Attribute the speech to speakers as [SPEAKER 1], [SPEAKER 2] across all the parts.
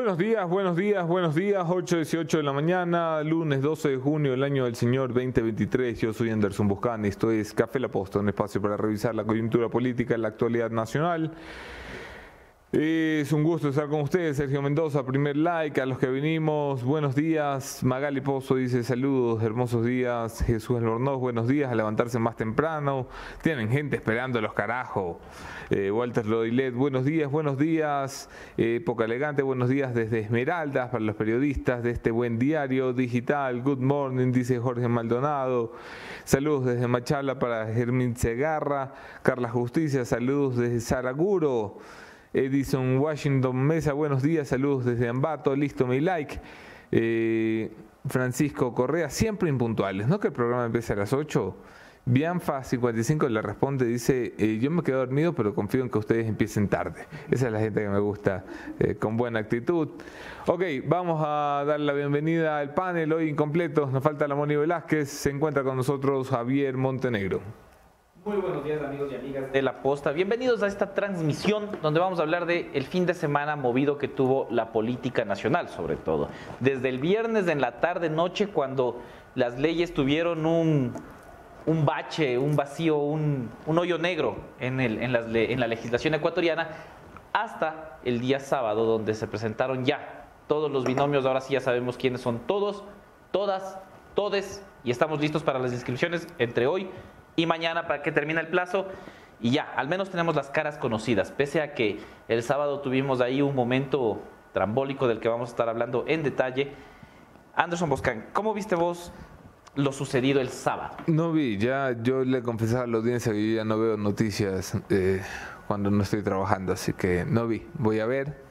[SPEAKER 1] Buenos días, buenos días, buenos días. 8.18 de la mañana, lunes 12 de junio del año del Señor 2023. Yo soy Anderson Buscani. Esto es Café La Posta, un espacio para revisar la coyuntura política en la actualidad nacional. Es un gusto estar con ustedes, Sergio Mendoza, primer like, a los que venimos, buenos días, Magali Pozo dice saludos, hermosos días, Jesús Albornoz, buenos días, a levantarse más temprano, tienen gente esperando los carajos, eh, Walter Lodilet, buenos días, buenos días, eh, época elegante, buenos días desde Esmeraldas para los periodistas de este buen diario digital, good morning, dice Jorge Maldonado, saludos desde Machala para Germín Segarra, Carla Justicia, saludos desde Saraguro, Edison Washington Mesa, buenos días, saludos desde Ambato, listo mi like. Eh, Francisco Correa, siempre impuntuales, ¿no? Que el programa empiece a las 8. Bianfa55 le responde, dice, eh, yo me quedo dormido, pero confío en que ustedes empiecen tarde. Esa es la gente que me gusta, eh, con buena actitud. Ok, vamos a dar la bienvenida al panel, hoy incompleto, nos falta la Moni Velázquez, se encuentra con nosotros Javier Montenegro.
[SPEAKER 2] Muy buenos días amigos y amigas de La Posta. Bienvenidos a esta transmisión donde vamos a hablar del el fin de semana movido que tuvo la política nacional sobre todo. Desde el viernes en la tarde noche cuando las leyes tuvieron un, un bache, un vacío, un, un hoyo negro en, el, en la legislación ecuatoriana hasta el día sábado donde se presentaron ya todos los binomios. Ahora sí ya sabemos quiénes son todos, todas, todes y estamos listos para las inscripciones entre hoy y mañana para que termine el plazo. Y ya, al menos tenemos las caras conocidas, pese a que el sábado tuvimos ahí un momento trambólico del que vamos a estar hablando en detalle. Anderson Boscan, ¿cómo viste vos lo sucedido el sábado?
[SPEAKER 1] No vi, ya yo le confesaba a la audiencia que yo ya no veo noticias eh, cuando no estoy trabajando, así que no vi. Voy a ver,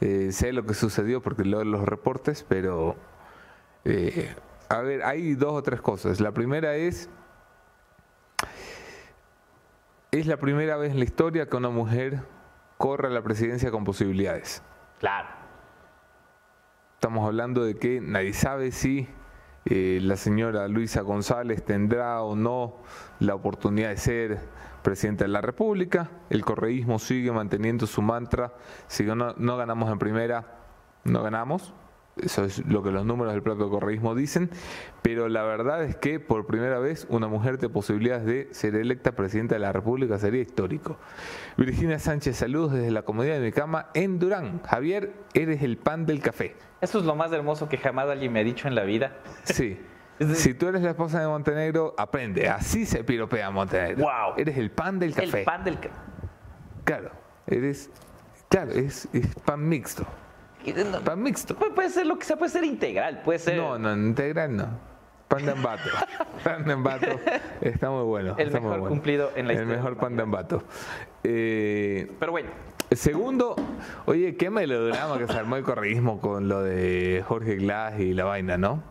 [SPEAKER 1] eh, sé lo que sucedió porque leo los reportes, pero eh, a ver, hay dos o tres cosas. La primera es es la primera vez en la historia que una mujer corre a la presidencia con posibilidades.
[SPEAKER 2] Claro.
[SPEAKER 1] Estamos hablando de que nadie sabe si eh, la señora Luisa González tendrá o no la oportunidad de ser presidenta de la República. El correísmo sigue manteniendo su mantra, si no, no ganamos en primera, no ganamos. Eso es lo que los números del propio correísmo dicen. Pero la verdad es que por primera vez una mujer tiene posibilidades de ser electa presidenta de la República sería histórico. Virginia Sánchez, saludos desde la comodidad de mi cama en Durán. Javier, eres el pan del café.
[SPEAKER 2] Eso es lo más hermoso que jamás alguien me ha dicho en la vida.
[SPEAKER 1] Sí. Si tú eres la esposa de Montenegro, aprende. Así se piropea Montenegro.
[SPEAKER 2] Wow.
[SPEAKER 1] Eres el pan del café.
[SPEAKER 2] El pan del café.
[SPEAKER 1] Claro, eres. Claro, es, es pan mixto. Pan mixto.
[SPEAKER 2] Puede, ser lo que sea, puede ser integral, puede ser.
[SPEAKER 1] No, no, integral no. Pan de ambato. pan de ambato está muy bueno.
[SPEAKER 2] El
[SPEAKER 1] está
[SPEAKER 2] mejor
[SPEAKER 1] muy bueno.
[SPEAKER 2] cumplido en la
[SPEAKER 1] El
[SPEAKER 2] historia.
[SPEAKER 1] mejor pan de ambato. Eh,
[SPEAKER 2] Pero bueno,
[SPEAKER 1] segundo, oye, qué melodrama que se armó el correísmo con lo de Jorge Glass y la vaina, ¿no?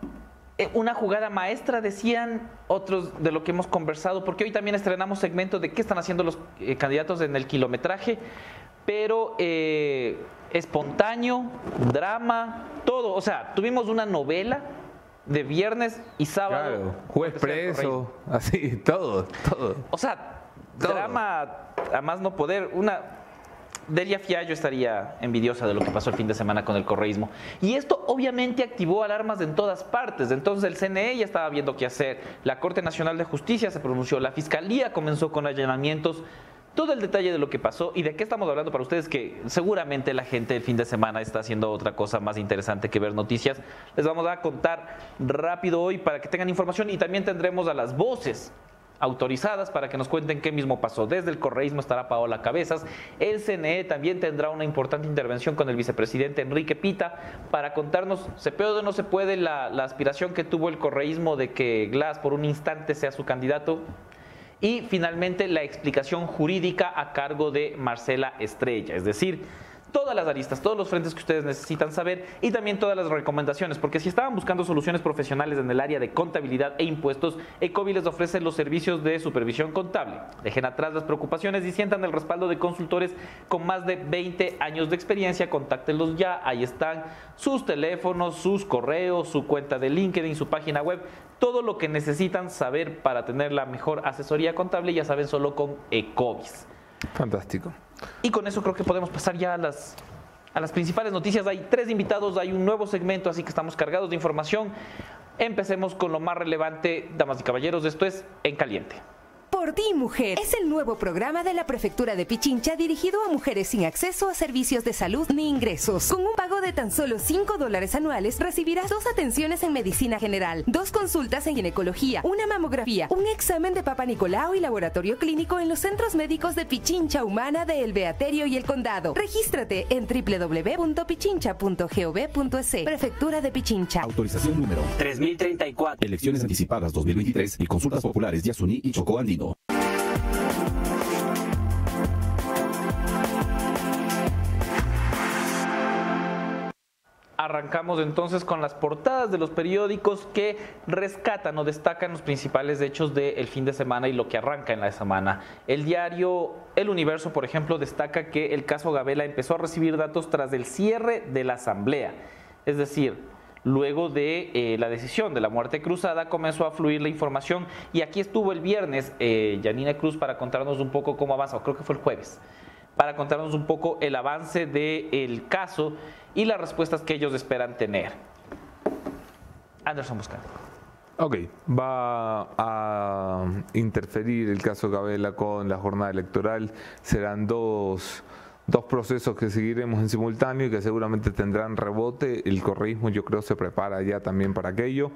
[SPEAKER 2] eh, una jugada maestra, decían otros de lo que hemos conversado, porque hoy también estrenamos segmentos de qué están haciendo los eh, candidatos en el kilometraje, pero eh, espontáneo, drama, todo. O sea, tuvimos una novela de viernes y sábado.
[SPEAKER 1] Claro, juez preso, así, todo, todo.
[SPEAKER 2] O sea,
[SPEAKER 1] Todo.
[SPEAKER 2] drama a más no poder. Una. Delia Fiallo estaría envidiosa de lo que pasó el fin de semana con el correísmo. Y esto obviamente activó alarmas en todas partes. Entonces el CNE ya estaba viendo qué hacer. La Corte Nacional de Justicia se pronunció. La Fiscalía comenzó con allanamientos. Todo el detalle de lo que pasó y de qué estamos hablando para ustedes, que seguramente la gente el fin de semana está haciendo otra cosa más interesante que ver noticias. Les vamos a contar rápido hoy para que tengan información y también tendremos a las voces autorizadas para que nos cuenten qué mismo pasó. Desde el correísmo estará Paola Cabezas. El CNE también tendrá una importante intervención con el vicepresidente Enrique Pita para contarnos, ¿se puede o no se puede la, la aspiración que tuvo el correísmo de que Glass por un instante sea su candidato? Y finalmente la explicación jurídica a cargo de Marcela Estrella, es decir, todas las aristas, todos los frentes que ustedes necesitan saber y también todas las recomendaciones, porque si estaban buscando soluciones profesionales en el área de contabilidad e impuestos, Ecovi les ofrece los servicios de supervisión contable. Dejen atrás las preocupaciones y sientan el respaldo de consultores con más de 20 años de experiencia, contáctenlos ya, ahí están sus teléfonos, sus correos, su cuenta de LinkedIn, su página web, todo lo que necesitan saber para tener la mejor asesoría contable, ya saben, solo con Ecovis.
[SPEAKER 1] Fantástico.
[SPEAKER 2] Y con eso creo que podemos pasar ya a las, a las principales noticias. Hay tres invitados, hay un nuevo segmento, así que estamos cargados de información. Empecemos con lo más relevante, damas y caballeros, esto es En Caliente.
[SPEAKER 3] Por ti, mujer, es el nuevo programa de la Prefectura de Pichincha dirigido a mujeres sin acceso a servicios de salud ni ingresos. Con un pago de tan solo 5 dólares anuales, recibirás dos atenciones en medicina general, dos consultas en ginecología, una mamografía, un examen de Papa Nicolau y laboratorio clínico en los centros médicos de Pichincha Humana de El Beaterio y el Condado. Regístrate en www.pichincha.gov.es. Prefectura de Pichincha.
[SPEAKER 4] Autorización número 3034. Elecciones anticipadas 2023 y consultas populares de Yasuní y Chocó Andino.
[SPEAKER 2] Arrancamos entonces con las portadas de los periódicos que rescatan o destacan los principales hechos del fin de semana y lo que arranca en la semana. El diario El Universo, por ejemplo, destaca que el caso Gabela empezó a recibir datos tras el cierre de la asamblea. Es decir, luego de eh, la decisión de la muerte cruzada comenzó a fluir la información y aquí estuvo el viernes eh, Janina Cruz para contarnos un poco cómo avanza, creo que fue el jueves, para contarnos un poco el avance del caso y las respuestas que ellos esperan tener. Anderson Buscán.
[SPEAKER 1] Ok, va a interferir el caso Gabela con la jornada electoral. Serán dos, dos procesos que seguiremos en simultáneo y que seguramente tendrán rebote. El correísmo yo creo se prepara ya también para aquello.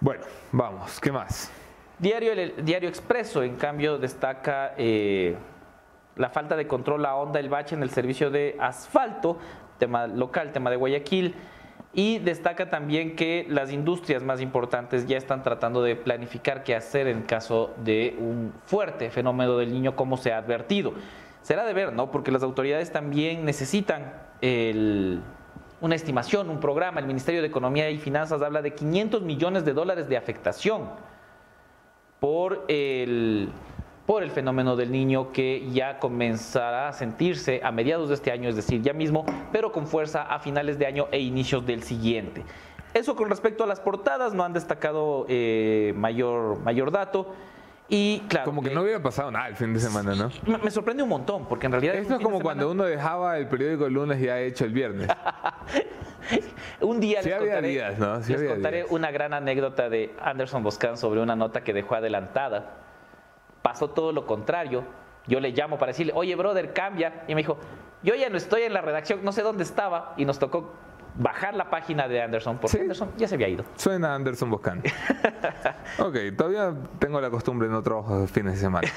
[SPEAKER 1] Bueno, vamos, ¿qué más?
[SPEAKER 2] Diario, el Diario Expreso, en cambio, destaca eh, la falta de control a onda el bache en el servicio de asfalto tema local, tema de Guayaquil. Y destaca también que las industrias más importantes ya están tratando de planificar qué hacer en caso de un fuerte fenómeno del niño, como se ha advertido. Será de ver, ¿no? Porque las autoridades también necesitan una estimación, un programa. El Ministerio de Economía y Finanzas habla de 500 millones de dólares de afectación por el por el fenómeno del niño que ya comenzará a sentirse a mediados de este año, es decir, ya mismo, pero con fuerza a finales de año e inicios del siguiente. Eso con respecto a las portadas, no han destacado eh, mayor, mayor dato. Y claro.
[SPEAKER 1] Como que no hubiera pasado nada el fin de semana, ¿no?
[SPEAKER 2] Me, sorprende un montón, porque en realidad.
[SPEAKER 1] Esto es como cuando uno dejaba el periódico el lunes y ha hecho el viernes.
[SPEAKER 2] un día
[SPEAKER 1] les
[SPEAKER 2] contaré,
[SPEAKER 1] ¿no?
[SPEAKER 2] les contaré una gran anécdota de Anderson Boscan sobre una nota que dejó adelantada pasó todo lo contrario. Yo le llamo para decirle, oye, brother, cambia. Y me dijo, yo ya no estoy en la redacción, no sé dónde estaba. Y nos tocó bajar la página de Anderson, porque Anderson ya se había ido.
[SPEAKER 1] Suena Anderson Boscan. ok, todavía tengo la costumbre, no trabajo fines de semana.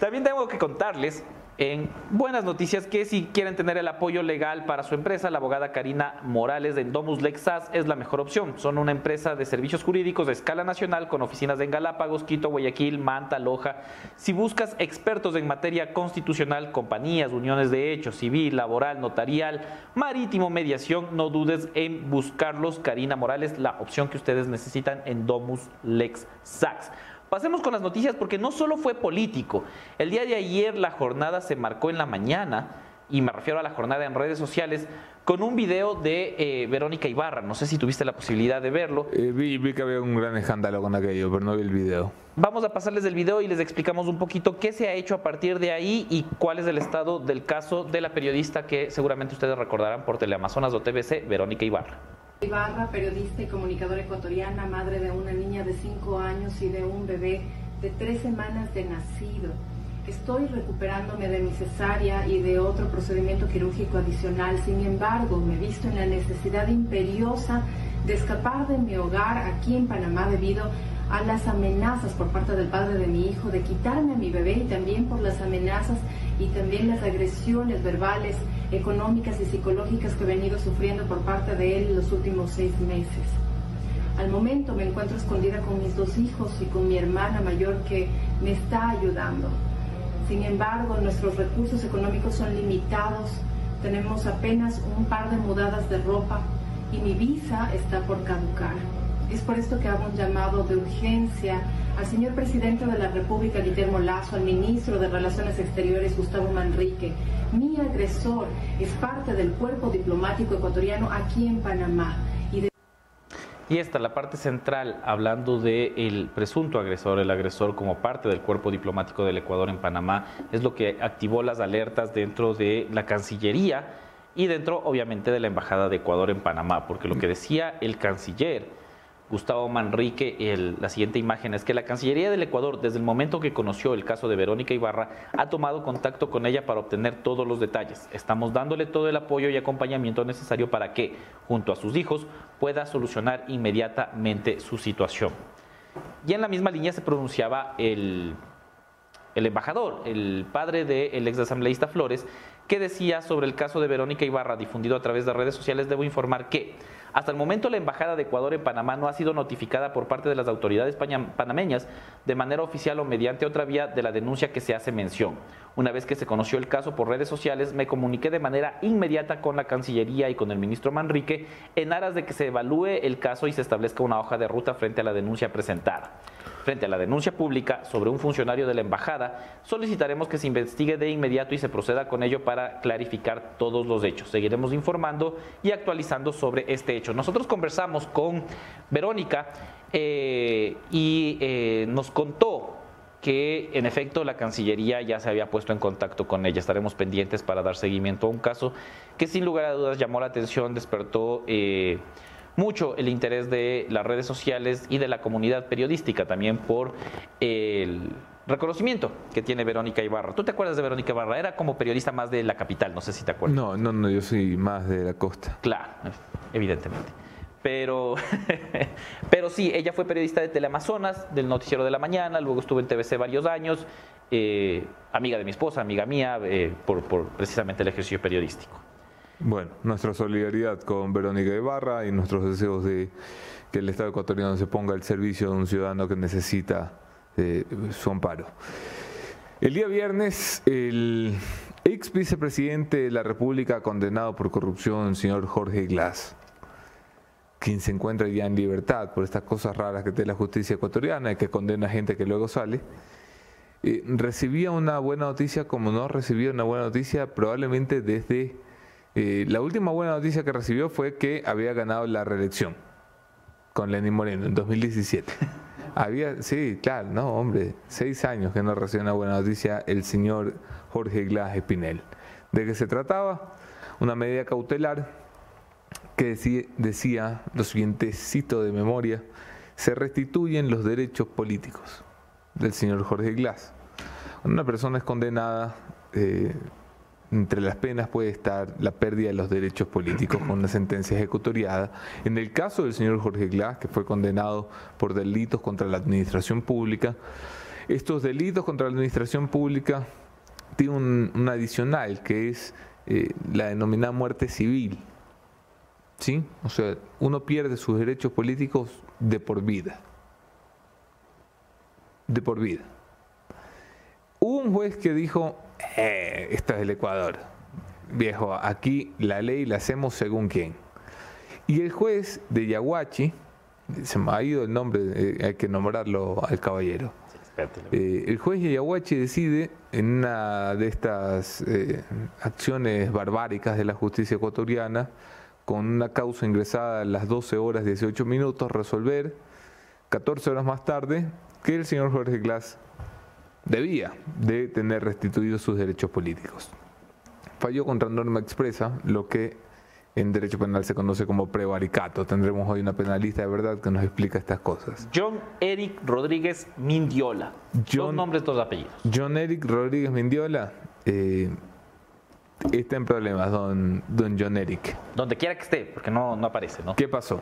[SPEAKER 2] También tengo que contarles en buenas noticias que si quieren tener el apoyo legal para su empresa, la abogada Karina Morales de Domus Lexas es la mejor opción. Son una empresa de servicios jurídicos de escala nacional con oficinas en Galápagos, Quito, Guayaquil, Manta, Loja. Si buscas expertos en materia constitucional, compañías, uniones de hechos, civil, laboral, notarial, marítimo, mediación, no dudes en buscarlos. Karina Morales, la opción que ustedes necesitan en Domus Lex Sax. Pasemos con las noticias porque no solo fue político. El día de ayer la jornada se marcó en la mañana, y me refiero a la jornada en redes sociales, con un video de eh, Verónica Ibarra. No sé si tuviste la posibilidad de verlo.
[SPEAKER 1] Eh, vi, vi, que había un gran escándalo con aquello, pero no vi el video.
[SPEAKER 2] Vamos a pasarles el video y les explicamos un poquito qué se ha hecho a partir de ahí y cuál es el estado del caso de la periodista que seguramente ustedes recordarán por Teleamazonas o TVC, Verónica Ibarra.
[SPEAKER 5] Ibarra, periodista y comunicadora ecuatoriana, madre de una niña de 5 años y de un bebé de 3 semanas de nacido. Estoy recuperándome de mi cesárea y de otro procedimiento quirúrgico adicional. Sin embargo, me he visto en la necesidad imperiosa de escapar de mi hogar aquí en Panamá debido a las amenazas por parte del padre de mi hijo de quitarme a mi bebé y también por las amenazas y también las agresiones verbales económicas y psicológicas que he venido sufriendo por parte de él los últimos seis meses. Al momento me encuentro escondida con mis dos hijos y con mi hermana mayor que me está ayudando. Sin embargo, nuestros recursos económicos son limitados, tenemos apenas un par de mudadas de ropa y mi visa está por caducar. Es por esto que hago un llamado de urgencia al señor presidente de la República, Guillermo Lazo, al ministro de Relaciones Exteriores, Gustavo Manrique. Mi agresor es parte del cuerpo diplomático ecuatoriano aquí en Panamá.
[SPEAKER 2] Y esta, la parte central, hablando del presunto agresor, el agresor como parte del cuerpo diplomático del Ecuador en Panamá, es lo que activó las alertas dentro de la Cancillería y dentro, obviamente, de la Embajada de Ecuador en Panamá, porque lo que decía el canciller Gustavo Manrique, la siguiente imagen es que la Cancillería del Ecuador, desde el momento que conoció el caso de Verónica Ibarra, ha tomado contacto con ella para obtener todos los detalles. Estamos dándole todo el apoyo y acompañamiento necesario para que, junto a sus hijos, pueda solucionar inmediatamente su situación. Y en la misma línea se pronunciaba el, el embajador, el padre del ex asambleísta Flores, que decía sobre el caso de Verónica Ibarra difundido a través de redes sociales, debo informar que hasta el momento la Embajada de Ecuador en Panamá no ha sido notificada por parte de las autoridades panameñas de manera oficial o mediante otra vía de la denuncia que se hace mención. Una vez que se conoció el caso por redes sociales, me comuniqué de manera inmediata con la Cancillería y con el ministro Manrique en aras de que se evalúe el caso y se establezca una hoja de ruta frente a la denuncia presentada. Frente a la denuncia pública sobre un funcionario de la embajada, solicitaremos que se investigue de inmediato y se proceda con ello para clarificar todos los hechos. Seguiremos informando y actualizando sobre este hecho. Nosotros conversamos con Verónica eh, y eh, nos contó que en efecto la Cancillería ya se había puesto en contacto con ella. Estaremos pendientes para dar seguimiento a un caso que sin lugar a dudas llamó la atención, despertó... Eh, mucho el interés de las redes sociales y de la comunidad periodística también por el reconocimiento que tiene Verónica Ibarra. ¿Tú te acuerdas de Verónica Ibarra? Era como periodista más de la capital, no sé si te acuerdas.
[SPEAKER 1] No, no, no, yo soy más de la costa.
[SPEAKER 2] Claro, evidentemente. Pero, pero sí, ella fue periodista de Teleamazonas, del Noticiero de la Mañana, luego estuvo en TVC varios años, eh, amiga de mi esposa, amiga mía, eh, por, por precisamente el ejercicio periodístico.
[SPEAKER 1] Bueno, nuestra solidaridad con Verónica Ibarra y nuestros deseos de que el Estado ecuatoriano se ponga al servicio de un ciudadano que necesita eh, su amparo. El día viernes, el ex vicepresidente de la República condenado por corrupción, el señor Jorge Glass, quien se encuentra ya en libertad por estas cosas raras que tiene la justicia ecuatoriana y que condena a gente que luego sale, eh, recibía una buena noticia como no recibía una buena noticia probablemente desde eh, la última buena noticia que recibió fue que había ganado la reelección con Lenín Moreno en 2017. había, sí, claro, no, hombre, seis años que no recibió una buena noticia el señor Jorge Glass Espinel. ¿De qué se trataba? Una medida cautelar que decía, decía lo siguiente, cito de memoria, se restituyen los derechos políticos del señor Jorge Glass. Una persona es condenada eh, entre las penas puede estar la pérdida de los derechos políticos con una sentencia ejecutoriada. En el caso del señor Jorge Glass, que fue condenado por delitos contra la administración pública, estos delitos contra la administración pública tienen un, adicional que es eh, la denominada muerte civil. ¿Sí? O sea, uno pierde sus derechos políticos de por vida. De por vida. Hubo un juez que dijo, eh, esto es el Ecuador. Viejo, aquí la ley la hacemos según quién. Y el juez de Yaguachi, se me ha ido el nombre, eh, hay que nombrarlo al caballero. Eh, el juez de Yaguachi decide en una de estas acciones barbáricas de la justicia ecuatoriana, con una causa ingresada a las 12 horas 18 minutos, resolver 14 horas más tarde que el señor Jorge Glass debía de tener restituidos sus derechos políticos. Falló contra norma expresa, lo que en derecho penal se conoce como prevaricato. Tendremos hoy una penalista de verdad que nos explica estas cosas.
[SPEAKER 2] John Eric Rodríguez Mindiola. John, dos nombres, dos apellidos.
[SPEAKER 1] John Eric Rodríguez Mindiola. Eh, está en problemas, don, don John Eric.
[SPEAKER 2] Donde quiera que esté, porque no, no aparece, ¿no?
[SPEAKER 1] ¿Qué pasó?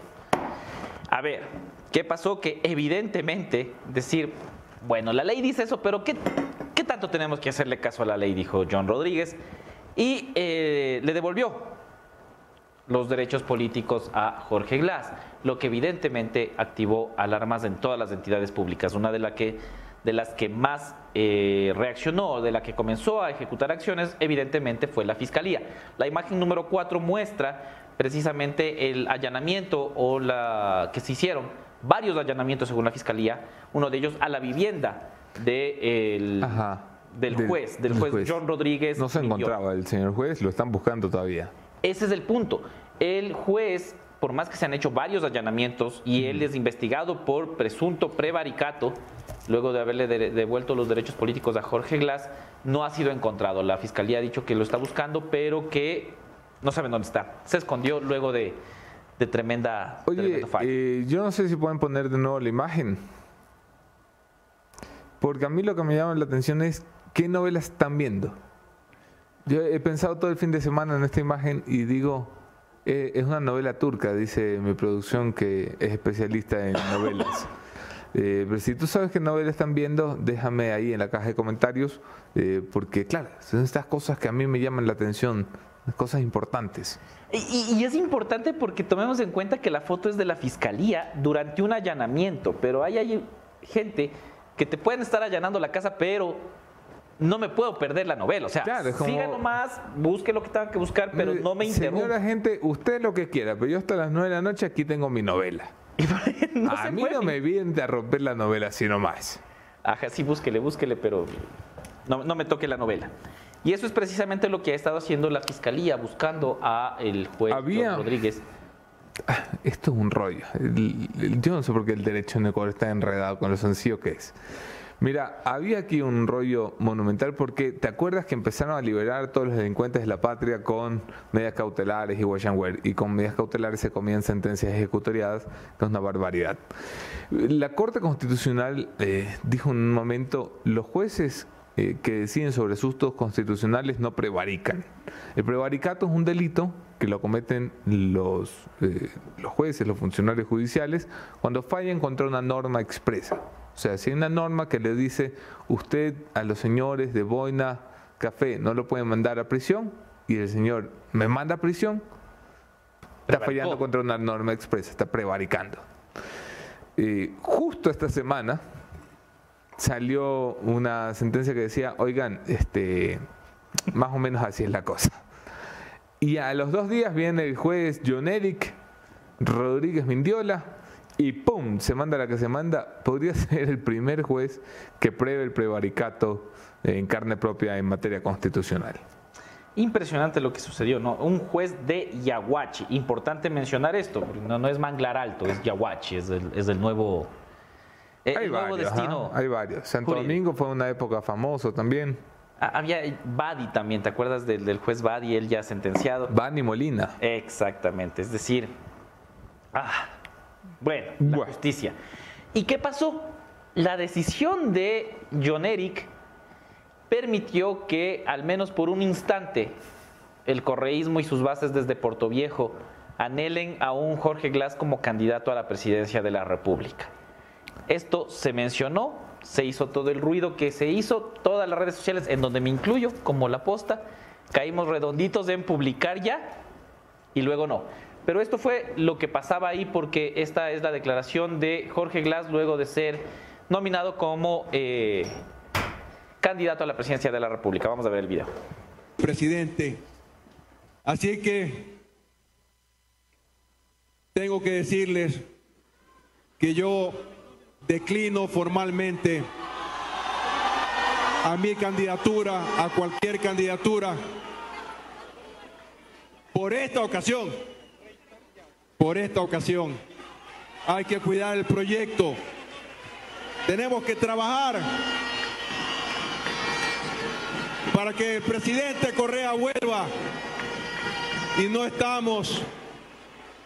[SPEAKER 2] A ver, ¿qué pasó? Que evidentemente decir, bueno, la ley dice eso, pero ¿qué, tanto tenemos que hacerle caso a la ley? Dijo John Rodríguez. Y eh, le devolvió los derechos políticos a Jorge Glass, lo que evidentemente activó alarmas en todas las entidades públicas. Una de, la que, de las que más eh, reaccionó, de la que comenzó a ejecutar acciones, evidentemente fue la Fiscalía. La imagen número 4 muestra precisamente el allanamiento o la que se hicieron varios allanamientos según la fiscalía, uno de ellos a la vivienda del juez, del, juez, John Rodríguez.
[SPEAKER 1] No se encontraba el señor juez, lo están buscando todavía.
[SPEAKER 2] Ese es el punto. El juez por más que se han hecho varios allanamientos y él es investigado por presunto prevaricato, luego de haberle de- devuelto los derechos políticos a Jorge Glass, no ha sido encontrado. La fiscalía ha dicho que lo está buscando, pero que no saben dónde está. Se escondió luego de, de tremenda,
[SPEAKER 1] Oye,
[SPEAKER 2] fallo.
[SPEAKER 1] eh, yo no sé si pueden poner de nuevo la imagen. Porque a mí lo que me llama la atención es qué novelas están viendo. Yo he pensado todo el fin de semana en esta imagen y digo, eh, es una novela turca, dice mi producción que es especialista en novelas. Eh, pero si tú sabes qué novela están viendo, déjame ahí en la caja de comentarios, eh, porque claro, son estas cosas que a mí me llaman la atención, cosas importantes.
[SPEAKER 2] Y, y- es importante porque tomemos en cuenta que la foto es de la fiscalía durante un allanamiento, pero ahí hay gente que te pueden estar allanando la casa, pero no me puedo perder la novela. O sea,
[SPEAKER 1] Claro, como-
[SPEAKER 2] siga nomás, busque lo que tenga que buscar, pero
[SPEAKER 1] Mire,
[SPEAKER 2] no me
[SPEAKER 1] Señora
[SPEAKER 2] interrumpa.
[SPEAKER 1] gente, usted lo que quiera, pero yo hasta las 9 de la noche aquí tengo mi novela.
[SPEAKER 2] no
[SPEAKER 1] a mí
[SPEAKER 2] puede.
[SPEAKER 1] no me viene a romper la novela así nomás.
[SPEAKER 2] Ajá, sí, búsquele, búsquele, pero no, no me toque la novela. Y eso es precisamente lo que ha estado haciendo la fiscalía, buscando a el juez
[SPEAKER 1] Había-
[SPEAKER 2] John Rodríguez.
[SPEAKER 1] Esto es un rollo. Yo no sé por qué el derecho en Ecuador está enredado con lo sencillo que es. Mira, había aquí un rollo monumental porque te acuerdas que empezaron a liberar a todos los delincuentes de la patria con medidas cautelares y wash and wear, y con medidas cautelares se comían sentencias ejecutoriadas, que es una barbaridad. La Corte Constitucional eh, dijo en un momento, los jueces eh, que deciden sobre asuntos constitucionales no prevarican. El prevaricato es un delito que lo cometen los, eh, los jueces, los funcionarios judiciales, cuando fallan contra una norma expresa. O sea, si hay una norma que le dice, usted a los señores de Boina Café no lo pueden mandar a prisión, y el señor me manda a prisión, está
[SPEAKER 2] Prevaricó.
[SPEAKER 1] fallando contra una norma expresa, está prevaricando. Eh, justo esta semana salió una sentencia que decía, oigan, este, más o menos así es la cosa. Y a los dos días viene el juez John Eric Rodríguez Mindiola y ¡pum! se manda la que se manda. Podría ser el primer juez que pruebe el prevaricato en carne propia en materia constitucional.
[SPEAKER 2] Impresionante lo que sucedió, ¿no? Un juez de Yaguachi. Importante mencionar esto, porque no, no es Manglar Alto, es Yaguachi, es el, es el nuevo, eh,
[SPEAKER 1] Hay
[SPEAKER 2] nuevo
[SPEAKER 1] varios,
[SPEAKER 2] destino.
[SPEAKER 1] ajá, hay varios. Santo
[SPEAKER 2] jurídico.
[SPEAKER 1] Domingo fue una época famoso también.
[SPEAKER 2] Ah, Había Badi también, ¿te acuerdas del, del juez Badi? Él ya sentenciado.
[SPEAKER 1] Bani Molina.
[SPEAKER 2] Exactamente, es decir, ah, bueno, la justicia. ¿Y qué pasó? La decisión de John Eric permitió que, al menos por un instante, el correísmo y sus bases desde Puerto Viejo anhelen a un Jorge Glass como candidato a la presidencia de la República. Esto se mencionó, se hizo todo el ruido que se hizo, todas las redes sociales, en donde me incluyo, como la posta, caímos redonditos en publicar ya y luego no. Pero esto fue lo que pasaba ahí porque esta es la declaración de Jorge Glass luego de ser nominado como eh, candidato a la presidencia de la República. Vamos a ver el video.
[SPEAKER 6] presidente. Así que tengo que decirles que yo declino formalmente a mi candidatura, a cualquier candidatura, por esta ocasión. Por esta ocasión. Hay que cuidar el proyecto. Tenemos que trabajar para que el presidente Correa vuelva y no estamos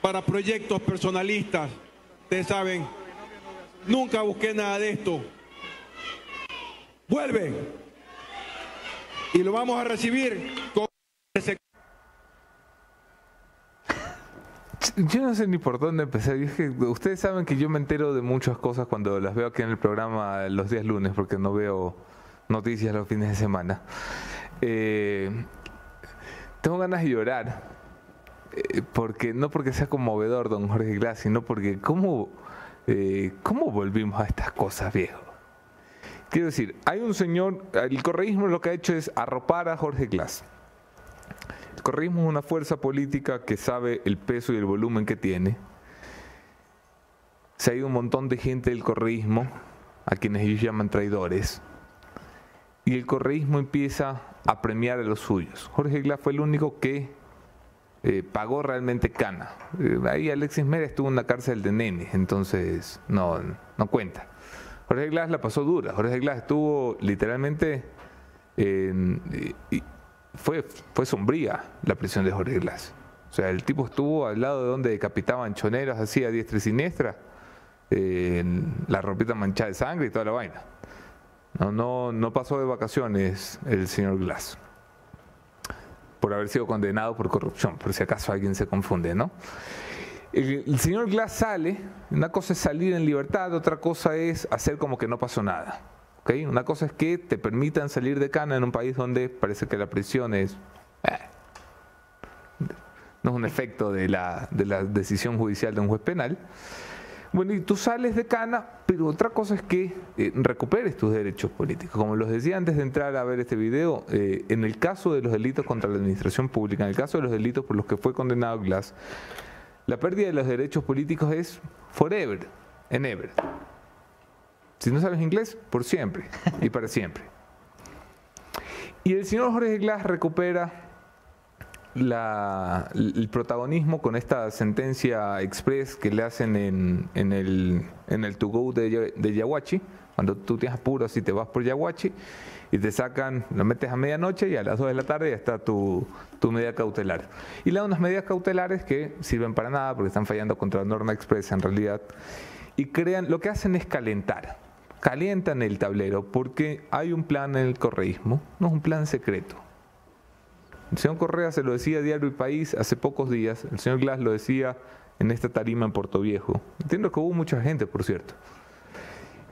[SPEAKER 6] para proyectos personalistas. Ustedes saben, nunca busqué nada de esto. Vuelve y lo vamos a recibir con
[SPEAKER 1] Yo no sé ni por dónde empezar. Es que ustedes saben que yo me entero de muchas cosas cuando las veo aquí en el programa los días lunes, porque no veo noticias los fines de semana. Eh, tengo ganas de llorar, eh, porque no porque sea conmovedor, don Jorge Glass, sino porque cómo, eh, cómo volvimos a estas cosas, viejo. Quiero decir, hay un señor, el correísmo lo que ha hecho es arropar a Jorge Glass. El correísmo es una fuerza política que sabe el peso y el volumen que tiene. Se ha ido un montón de gente del correísmo, a quienes ellos llaman traidores. Y el correísmo empieza a premiar a los suyos. Jorge Glass fue el único que eh, pagó realmente cana. Eh, ahí Alexis Mera estuvo en la cárcel de nene, entonces no, no cuenta. Jorge Glass la pasó dura. Jorge Glass estuvo literalmente. fue, fue sombría la prisión de Jorge Glass. O sea, el tipo estuvo al lado de donde decapitaban choneros así a diestra y siniestra, la ropita manchada de sangre y toda la vaina. No, no, no pasó de vacaciones el señor Glass por haber sido condenado por corrupción, por si acaso alguien se confunde, ¿no? El, el señor Glass sale, una cosa es salir en libertad, otra cosa es hacer como que no pasó nada. ¿ok? Una cosa es que te permitan salir de cana en un país donde parece que la prisión es... eh, no es un efecto de la, de la decisión judicial de un juez penal. Bueno, y tú sales de cana, pero otra cosa es que eh, recuperes tus derechos políticos. Como los decía antes de entrar a ver este video, eh, en el caso de los delitos contra la administración pública, en el caso de los delitos por los que fue condenado Glass, la pérdida de los derechos políticos es forever, en ever. Si no sabes inglés, por siempre y para siempre. Y el señor Jorge Glass recupera la- el protagonismo con esta sentencia express que le hacen en, en el, en el to go de, de Yaguachi, cuando tú tienes apuro así te vas por Yaguachi y te sacan, lo metes a medianoche y a las 2 de la tarde ya está tu, tu medida cautelar. Y le dan unas medidas cautelares que sirven para nada porque están fallando contra la norma expresa en realidad y crean, lo que hacen es calentar, calientan el tablero porque hay un plan en el correísmo, no es un plan secreto. El señor Correa se lo decía a Diario El País hace pocos días, el señor Glass lo decía en esta tarima en Puerto Viejo. Entiendo que hubo mucha gente, por cierto.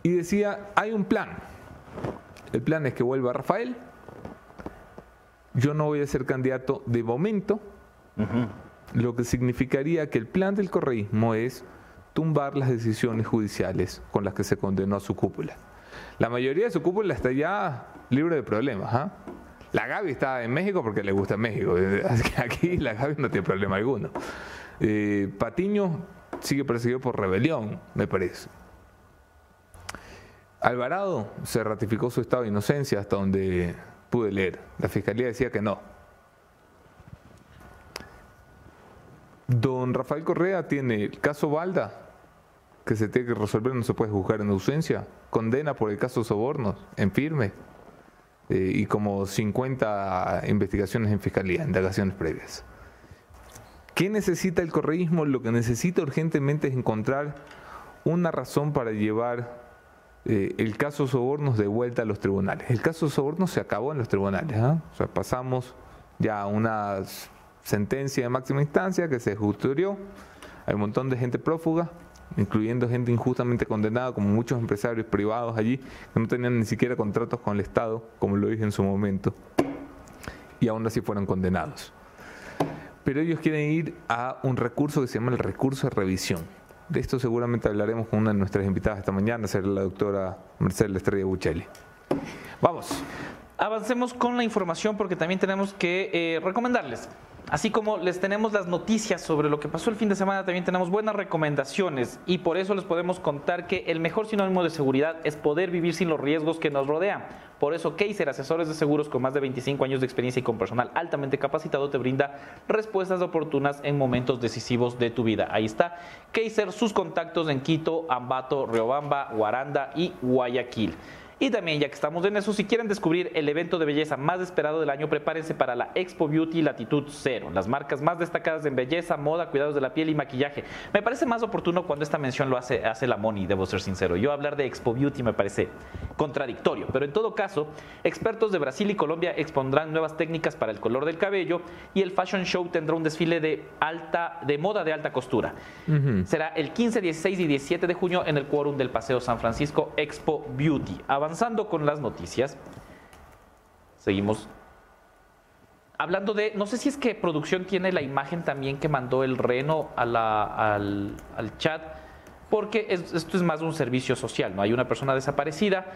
[SPEAKER 1] Y decía, hay un plan. El plan es que vuelva Rafael. Yo no voy a ser candidato de momento, lo que significaría que el plan del correísmo es tumbar las decisiones judiciales con las que se condenó a su cúpula. La mayoría de su cúpula está ya libre de problemas. ¿ah? La Gaby está en México porque le gusta México. Así que aquí la Gaby no tiene problema alguno. Eh, Patiño sigue perseguido por rebelión, me parece. Alvarado se ratificó su estado de inocencia hasta donde pude leer. La fiscalía decía que no. Don Rafael Correa tiene el caso Balda, que se tiene que resolver, no se puede juzgar en ausencia. Condena por el caso Sobornos, en firme. Eh, y como 50 investigaciones en fiscalía, indagaciones previas. ¿Qué necesita el correísmo? Lo que necesita urgentemente es encontrar una razón para llevar eh, el caso Sobornos de vuelta a los tribunales. El caso Sobornos se acabó en los tribunales. ¿ah? O sea, pasamos ya a una sentencia de máxima instancia que se justurió. Hay un montón de gente prófuga, incluyendo gente injustamente condenada, como muchos empresarios privados allí, que no tenían ni siquiera contratos con el Estado, como lo dije en su momento, y aún así fueron condenados. Pero ellos quieren ir a un recurso que se llama el recurso de revisión. De esto seguramente hablaremos con una de nuestras invitadas esta mañana, será la doctora Marcela Estrella Buccelli. Vamos.
[SPEAKER 2] Avancemos con la información porque también tenemos que eh, recomendarles. Así como les tenemos las noticias sobre lo que pasó el fin de semana, también tenemos buenas recomendaciones y por eso les podemos contar que el mejor sinónimo de seguridad es poder vivir sin los riesgos que nos rodean. Por eso Kaiser, asesores de seguros con más de 25 años de experiencia y con personal altamente capacitado, te brinda respuestas oportunas en momentos decisivos de tu vida. Ahí está Kaiser, sus contactos en Quito, Ambato, Riobamba, Guaranda y Guayaquil. Y también, ya que estamos en eso, si quieren descubrir el evento de belleza más esperado del año, prepárense para la Expo Beauty Latitud Cero, las marcas más destacadas en belleza, moda, cuidados de la piel y maquillaje. Me parece más oportuno cuando esta mención lo hace, hace la Moni, debo ser sincero. Yo hablar de Expo Beauty me parece contradictorio, pero en todo caso, expertos de Brasil y Colombia expondrán nuevas técnicas para el color del cabello y el Fashion Show tendrá un desfile de, alta, de moda de alta costura. Será el 15, 16 y 17 de junio en el quórum del Paseo San Francisco Expo Beauty. Avanzando con las noticias, seguimos hablando de, no sé si es que producción tiene la imagen también que mandó el Reno al, al chat, porque es- esto es más un servicio social, ¿no? Hay una persona desaparecida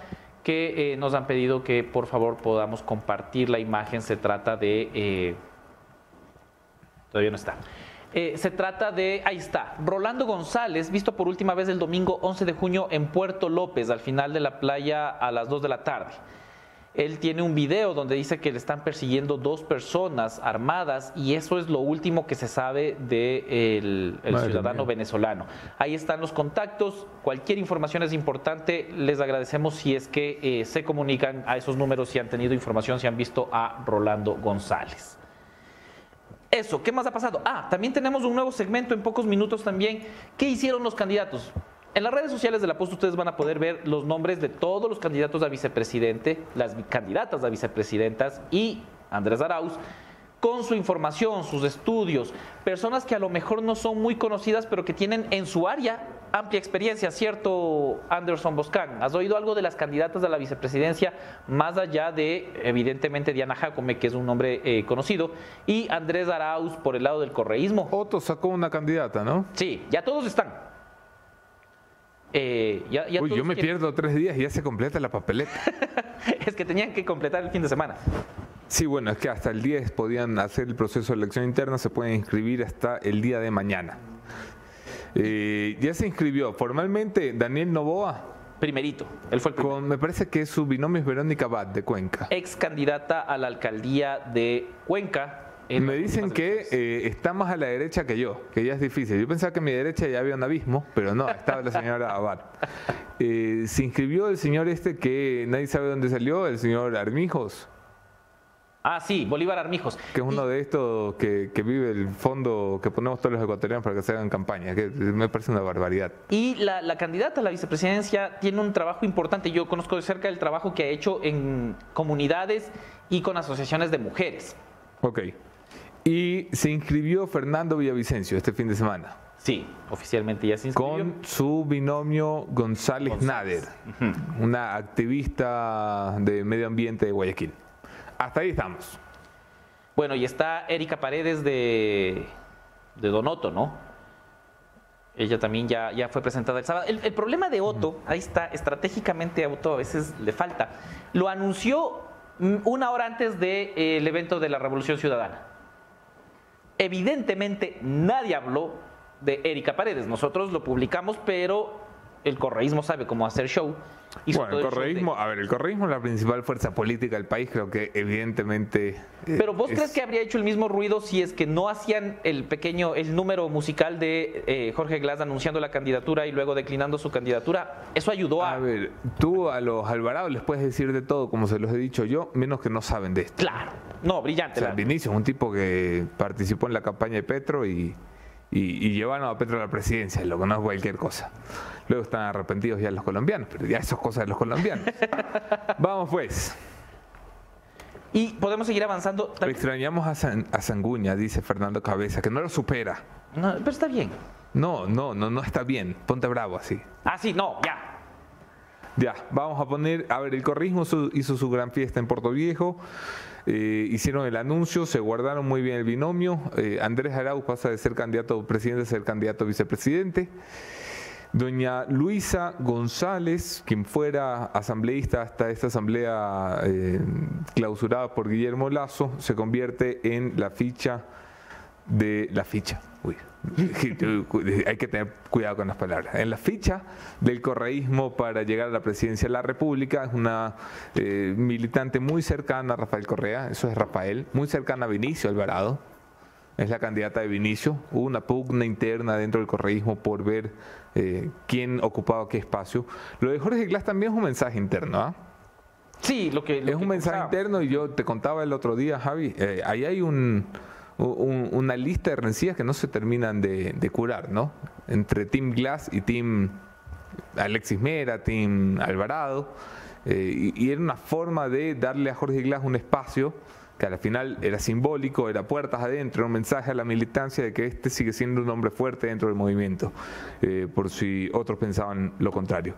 [SPEAKER 2] que eh, nos han pedido que por favor podamos compartir la imagen, se trata de... eh, todavía no está. Eh, se trata de, ahí está, Rolando González, visto por última vez el domingo 11 de junio en Puerto López, al final de la playa a las 2 de la tarde. Él tiene un video donde dice que le están persiguiendo dos personas armadas y eso es lo último que se sabe del de el ciudadano
[SPEAKER 1] mía.
[SPEAKER 2] venezolano. Ahí están los contactos. Cualquier información es importante. Les agradecemos si es que eh, se comunican a esos números, si han tenido información, si han visto a Rolando González. Eso, ¿qué más ha pasado? Ah, también tenemos un nuevo segmento en pocos minutos también. ¿Qué hicieron los candidatos? En las redes sociales de la Post ustedes van a poder ver los nombres de todos los candidatos a vicepresidente, las candidatas a vicepresidentas y Andrés Arauz con su información, sus estudios, personas que a lo mejor no son muy conocidas, pero que tienen en su área amplia experiencia, ¿cierto, Anderson Boscan? ¿Has oído algo de las candidatas a la vicepresidencia, más allá de, evidentemente, Diana Jacome, que es un nombre eh, conocido, y Andrés Arauz por el lado del correísmo?
[SPEAKER 1] Otto sacó una candidata, ¿no?
[SPEAKER 2] Sí, ya todos están. Eh, ya, ya
[SPEAKER 1] Uy,
[SPEAKER 2] todos
[SPEAKER 1] yo me
[SPEAKER 2] quieren-
[SPEAKER 1] pierdo tres días y ya se completa la papeleta.
[SPEAKER 2] Es que tenían que completar el fin de semana.
[SPEAKER 1] Sí, bueno, es que hasta el 10 podían hacer el proceso de elección interna, se pueden inscribir hasta el día de mañana. Eh, ya se inscribió formalmente Daniel Novoa,
[SPEAKER 2] Primerito, él fue el primero.
[SPEAKER 1] con, me parece que su binomio es Verónica Bat de Cuenca.
[SPEAKER 2] ex candidata a la alcaldía de Cuenca. en
[SPEAKER 1] Me dicen que eh, está más a la derecha que yo, que ya es difícil. Yo pensaba que a mi derecha ya había un abismo, pero no, estaba la señora Abad. Eh, se inscribió el señor este que nadie sabe dónde salió, el señor Armijos,
[SPEAKER 2] Ah, sí, Bolívar Armijos.
[SPEAKER 1] que es uno de estos que, que vive el fondo que ponemos todos los ecuatorianos para que se hagan campaña, que me parece una barbaridad.
[SPEAKER 2] Y la, la candidata a la vicepresidencia tiene un trabajo importante. Yo conozco de cerca el trabajo que ha hecho en comunidades y con asociaciones de mujeres.
[SPEAKER 1] Ok. Y se inscribió Fernando Villavicencio este fin de semana,
[SPEAKER 2] Sí, oficialmente ya se inscribió.
[SPEAKER 1] con su binomio González,
[SPEAKER 2] González.
[SPEAKER 1] Nader, una activista de medio ambiente de Guayaquil. Hasta ahí estamos.
[SPEAKER 2] Bueno, y está Erika Paredes de, de Donoto, ¿no? Ella también ya, ya fue presentada el sábado. El, el problema de Otto, ahí está, estratégicamente a Otto a veces le falta. Lo anunció mm, una hora antes del evento de la Revolución Ciudadana. Evidentemente nadie habló de Erika Paredes. Nosotros lo publicamos, pero el correísmo sabe cómo hacer show. Hizo
[SPEAKER 1] Bueno, el
[SPEAKER 2] de-
[SPEAKER 1] correísmo, a ver, el correísmo es la principal fuerza política del país, creo que evidentemente... eh,
[SPEAKER 2] Pero vos
[SPEAKER 1] es-
[SPEAKER 2] crees que habría hecho el mismo ruido si es que no hacían el pequeño, el número musical de eh, Jorge Glass anunciando la candidatura y luego declinando su candidatura? Eso ayudó a...
[SPEAKER 1] A ver, tú a los Alvarados les puedes decir de todo, como se los he dicho yo, menos que no saben de esto.
[SPEAKER 2] Claro. No,
[SPEAKER 1] O
[SPEAKER 2] brillante.
[SPEAKER 1] sea,
[SPEAKER 2] la-
[SPEAKER 1] Vinicio es un tipo que participó en la campaña de Petro y, y, y llevaron a Petro a la presidencia, lo que no es cualquier cosa. Luego están arrepentidos ya los colombianos, pero ya eso es cosa de los colombianos. Vamos pues.
[SPEAKER 2] Y podemos seguir avanzando. Tal-
[SPEAKER 1] Extrañamos a, San- a Sanguña, dice Fernando Cabeza, que no lo supera.
[SPEAKER 2] No, pero está bien.
[SPEAKER 1] No, no, no, no está bien. Ponte bravo así.
[SPEAKER 2] Ah, sí, no, ya.
[SPEAKER 1] Ya, vamos a poner, a ver, el corrismo su- hizo su gran fiesta en Puerto Viejo, eh, hicieron el anuncio, se guardaron muy bien el binomio, eh, Andrés Arauz pasa de ser candidato presidente a ser candidato vicepresidente, doña Luisa González, quien fuera asambleísta hasta esta asamblea eh, clausurada por Guillermo Lazo, se convierte en la ficha de la ficha. Uy, hay que tener cuidado con las palabras. En la ficha del correísmo para llegar a la presidencia de la República es una eh, militante muy cercana a Rafael Correa, eso es Rafael, muy cercana a Vinicio Alvarado. Es la candidata de Vinicio. Hubo una pugna interna dentro del correísmo por ver eh, quién ocupaba qué espacio. Lo de Jorge Glass también es un mensaje interno. ¿ah?
[SPEAKER 2] Sí, lo que... lo
[SPEAKER 1] Es
[SPEAKER 2] que
[SPEAKER 1] un mensaje interno y yo te contaba el otro día, Javi, eh, ahí hay un, un- una lista de rencillas que no se terminan de, de curar, ¿no? Entre Team Glass y Team Alexis Mera, Team Alvarado, eh, y, y era una forma de darle a Jorge Glass un espacio que al final era simbólico, era puertas adentro, era un mensaje a la militancia de que este sigue siendo un hombre fuerte dentro del movimiento, eh, por si otros pensaban lo contrario.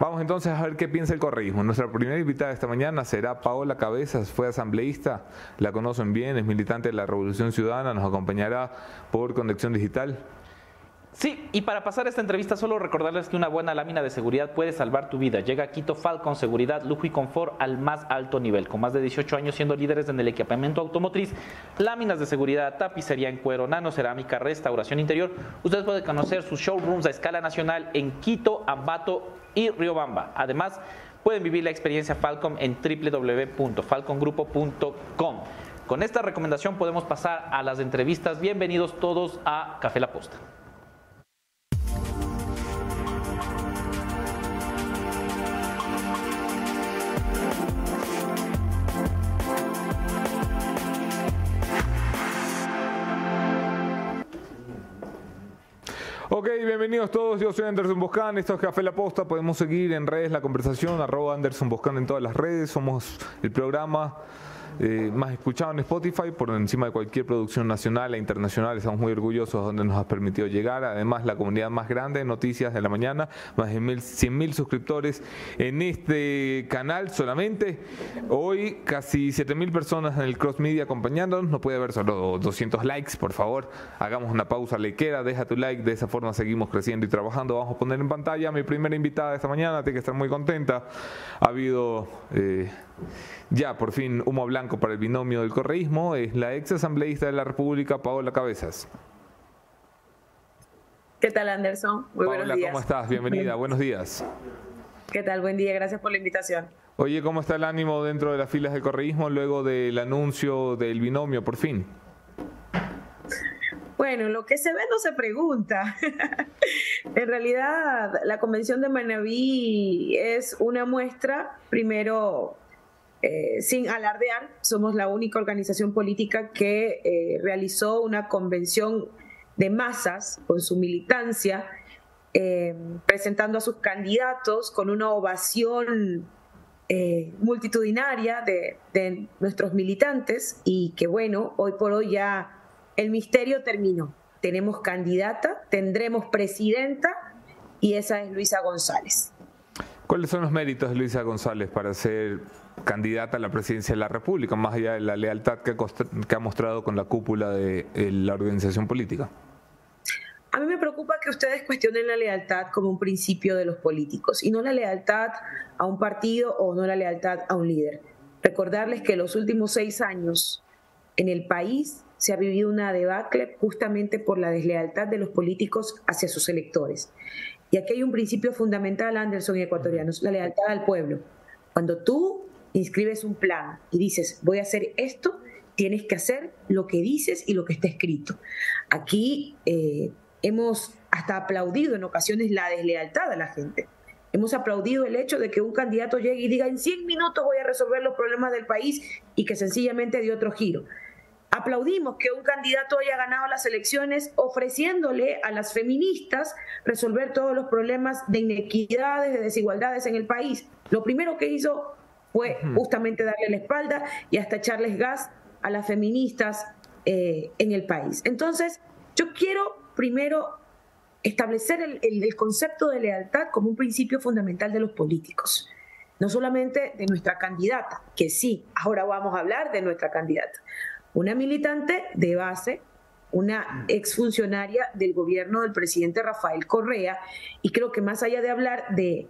[SPEAKER 1] Vamos entonces a ver qué piensa el correísmo. Nuestra primera invitada esta mañana será Paola Cabezas, fue asambleísta, la conocen bien, es militante de la Revolución Ciudadana, nos acompañará por Conexión Digital.
[SPEAKER 2] Sí, y para pasar esta entrevista solo recordarles que una buena lámina de seguridad puede salvar tu vida. Llega a Quito Falcon Seguridad, lujo y confort al más alto nivel. Con más de 18 años siendo líderes en el equipamiento automotriz, láminas de seguridad, tapicería en cuero, nanocerámica, restauración interior. Ustedes pueden conocer sus showrooms a escala nacional en Quito, Ambato y Riobamba. Además, pueden vivir la experiencia Falcom en www.falcongrupo.com. Con esta recomendación podemos pasar a las entrevistas. Bienvenidos todos a Café La Posta.
[SPEAKER 1] Ok, bienvenidos todos. Yo soy Anderson Boscan. Esto es Café La Posta. Podemos seguir en redes la conversación. Arroba Anderson Boscan en todas las redes. Somos el programa eh, más escuchado en Spotify por encima de cualquier producción nacional e internacional. Estamos muy orgullosos de donde nos has permitido llegar. Además, la comunidad más grande de noticias de la mañana, más de 100 mil suscriptores en este canal solamente. Hoy casi 7 mil personas en el Cross Media acompañándonos. No puede haber solo 200 likes, por favor. Hagamos una pausa lequera, deja tu like. De esa forma seguimos creciendo y trabajando. Vamos a poner en pantalla a mi primera invitada de esta mañana. Tiene que estar muy contenta. Ha habido... Eh, ya, por fin, humo blanco para el binomio del correísmo es la ex asambleísta de la República, Paola Cabezas.
[SPEAKER 7] ¿Qué tal, Anderson?
[SPEAKER 1] Muy buenos días. ¿cómo estás? Bienvenida, buenos días.
[SPEAKER 7] ¿Qué tal? Buen día, gracias por la invitación.
[SPEAKER 1] Oye, ¿cómo está el ánimo dentro de las filas del correísmo luego del anuncio del binomio, por fin?
[SPEAKER 7] Bueno, lo que se ve no se pregunta. en realidad, la convención de Manaví es una muestra, primero, eh, sin alardear, somos la única organización política que eh, realizó una convención de masas con su militancia, eh, presentando a sus candidatos con una ovación multitudinaria de, de, nuestros militantes y que bueno, hoy por hoy ya el misterio terminó. Tenemos candidata, tendremos presidenta y esa es Luisa González.
[SPEAKER 1] ¿Cuáles son los méritos de Luisa González para ser candidata a la presidencia de la República, más allá de la lealtad que, ha mostrado con la cúpula de la organización política?
[SPEAKER 7] A mí me preocupa que ustedes cuestionen la lealtad como un principio de los políticos y no la lealtad a un partido o no la lealtad a un líder. Recordarles que los últimos seis años en el país se ha vivido una debacle justamente por la deslealtad de los políticos hacia sus electores. Y aquí hay un principio fundamental, Anderson y ecuatorianos, la lealtad al pueblo. Cuando tú inscribes un plan y dices, voy a hacer esto, tienes que hacer lo que dices y lo que está escrito. Aquí eh, hemos hasta aplaudido en ocasiones la deslealtad de la gente. Hemos aplaudido el hecho de que un candidato llegue y diga en 100 minutos voy a resolver los problemas del país y que sencillamente dio otro giro. Aplaudimos que un candidato haya ganado las elecciones ofreciéndole a las feministas resolver todos los problemas de inequidades, de desigualdades en el país. Lo primero que hizo fue justamente darle la espalda y hasta echarles gas a las feministas eh, en el país. Entonces, yo quiero primero establecer el, el, concepto de lealtad como un principio fundamental de los políticos, no solamente de nuestra candidata, que sí, ahora vamos a hablar de nuestra candidata, una militante de base una exfuncionaria del gobierno del presidente Rafael Correa, y creo que más allá de hablar de,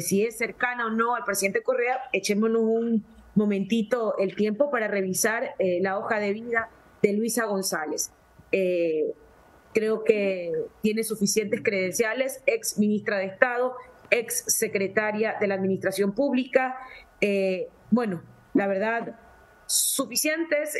[SPEAKER 7] si es cercana o no al presidente Correa, echémonos un momentito el tiempo para revisar eh, la hoja de vida de Luisa González. Eh, creo que tiene suficientes credenciales, ex ministra de Estado, ex secretaria de la Administración Pública, eh, bueno, la verdad, suficientes,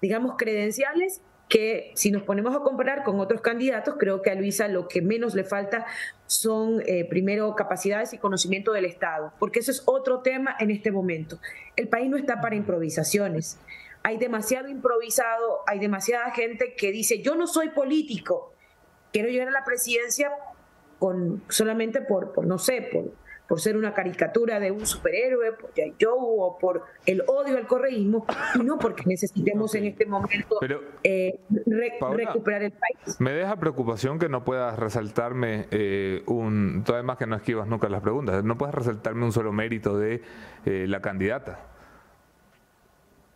[SPEAKER 7] digamos, credenciales que si nos ponemos a comparar con otros candidatos, creo que a Luisa lo que menos le falta son, eh, primero, capacidades y conocimiento del Estado, porque eso es otro tema en este momento. El país no está para improvisaciones. Hay demasiado improvisado, hay demasiada gente que dice, yo no soy político, quiero llegar a la presidencia con, solamente por, por no sé, por por ser una caricatura de un superhéroe, por Joe o por el odio al correísmo, y no porque necesitemos en este momento eh, recuperar el país.
[SPEAKER 1] Me deja preocupación que no puedas resaltarme eh, un, además que no esquivas nunca las preguntas, no puedes resaltarme un solo mérito de eh, la candidata.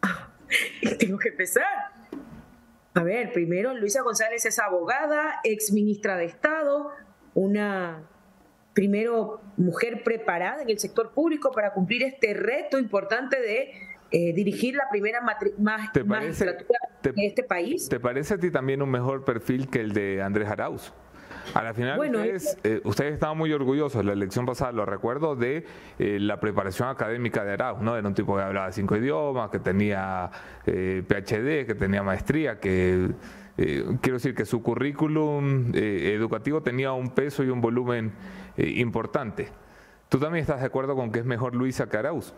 [SPEAKER 7] tengo que empezar. A ver, primero Luisa González es abogada, ex ministra de Estado, una primero mujer preparada en el sector público para cumplir este reto importante de eh, dirigir la primera magistratura de este país.
[SPEAKER 1] ¿Te parece a ti también un mejor perfil que el de Andrés Arauz? A la final, ustedes, eh, ustedes, estaban muy orgullosos la elección pasada, lo recuerdo, de eh, la preparación académica de Arauz, ¿no? Era un tipo que hablaba cinco idiomas, que tenía eh, PhD, que tenía maestría, que quiero decir que su currículum educativo tenía un peso y un volumen importante. ¿Tú también estás de acuerdo con que es mejor Luisa que Arauz?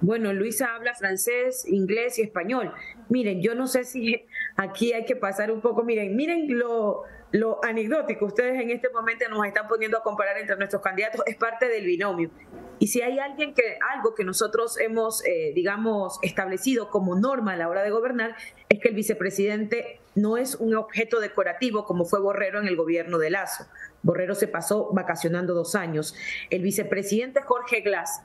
[SPEAKER 7] Bueno, Luisa habla francés, inglés y español. Miren, yo no sé si aquí hay que pasar un poco, miren, miren lo, lo anecdótico. Ustedes en este momento nos están poniendo a comparar entre nuestros candidatos, es parte del binomio. Y si hay alguien que, algo que nosotros hemos, eh, digamos, establecido como norma a la hora de gobernar, es que el vicepresidente no es un objeto decorativo como fue Borrero en el gobierno de Lazo. Borrero se pasó vacacionando dos años. El vicepresidente Jorge Glass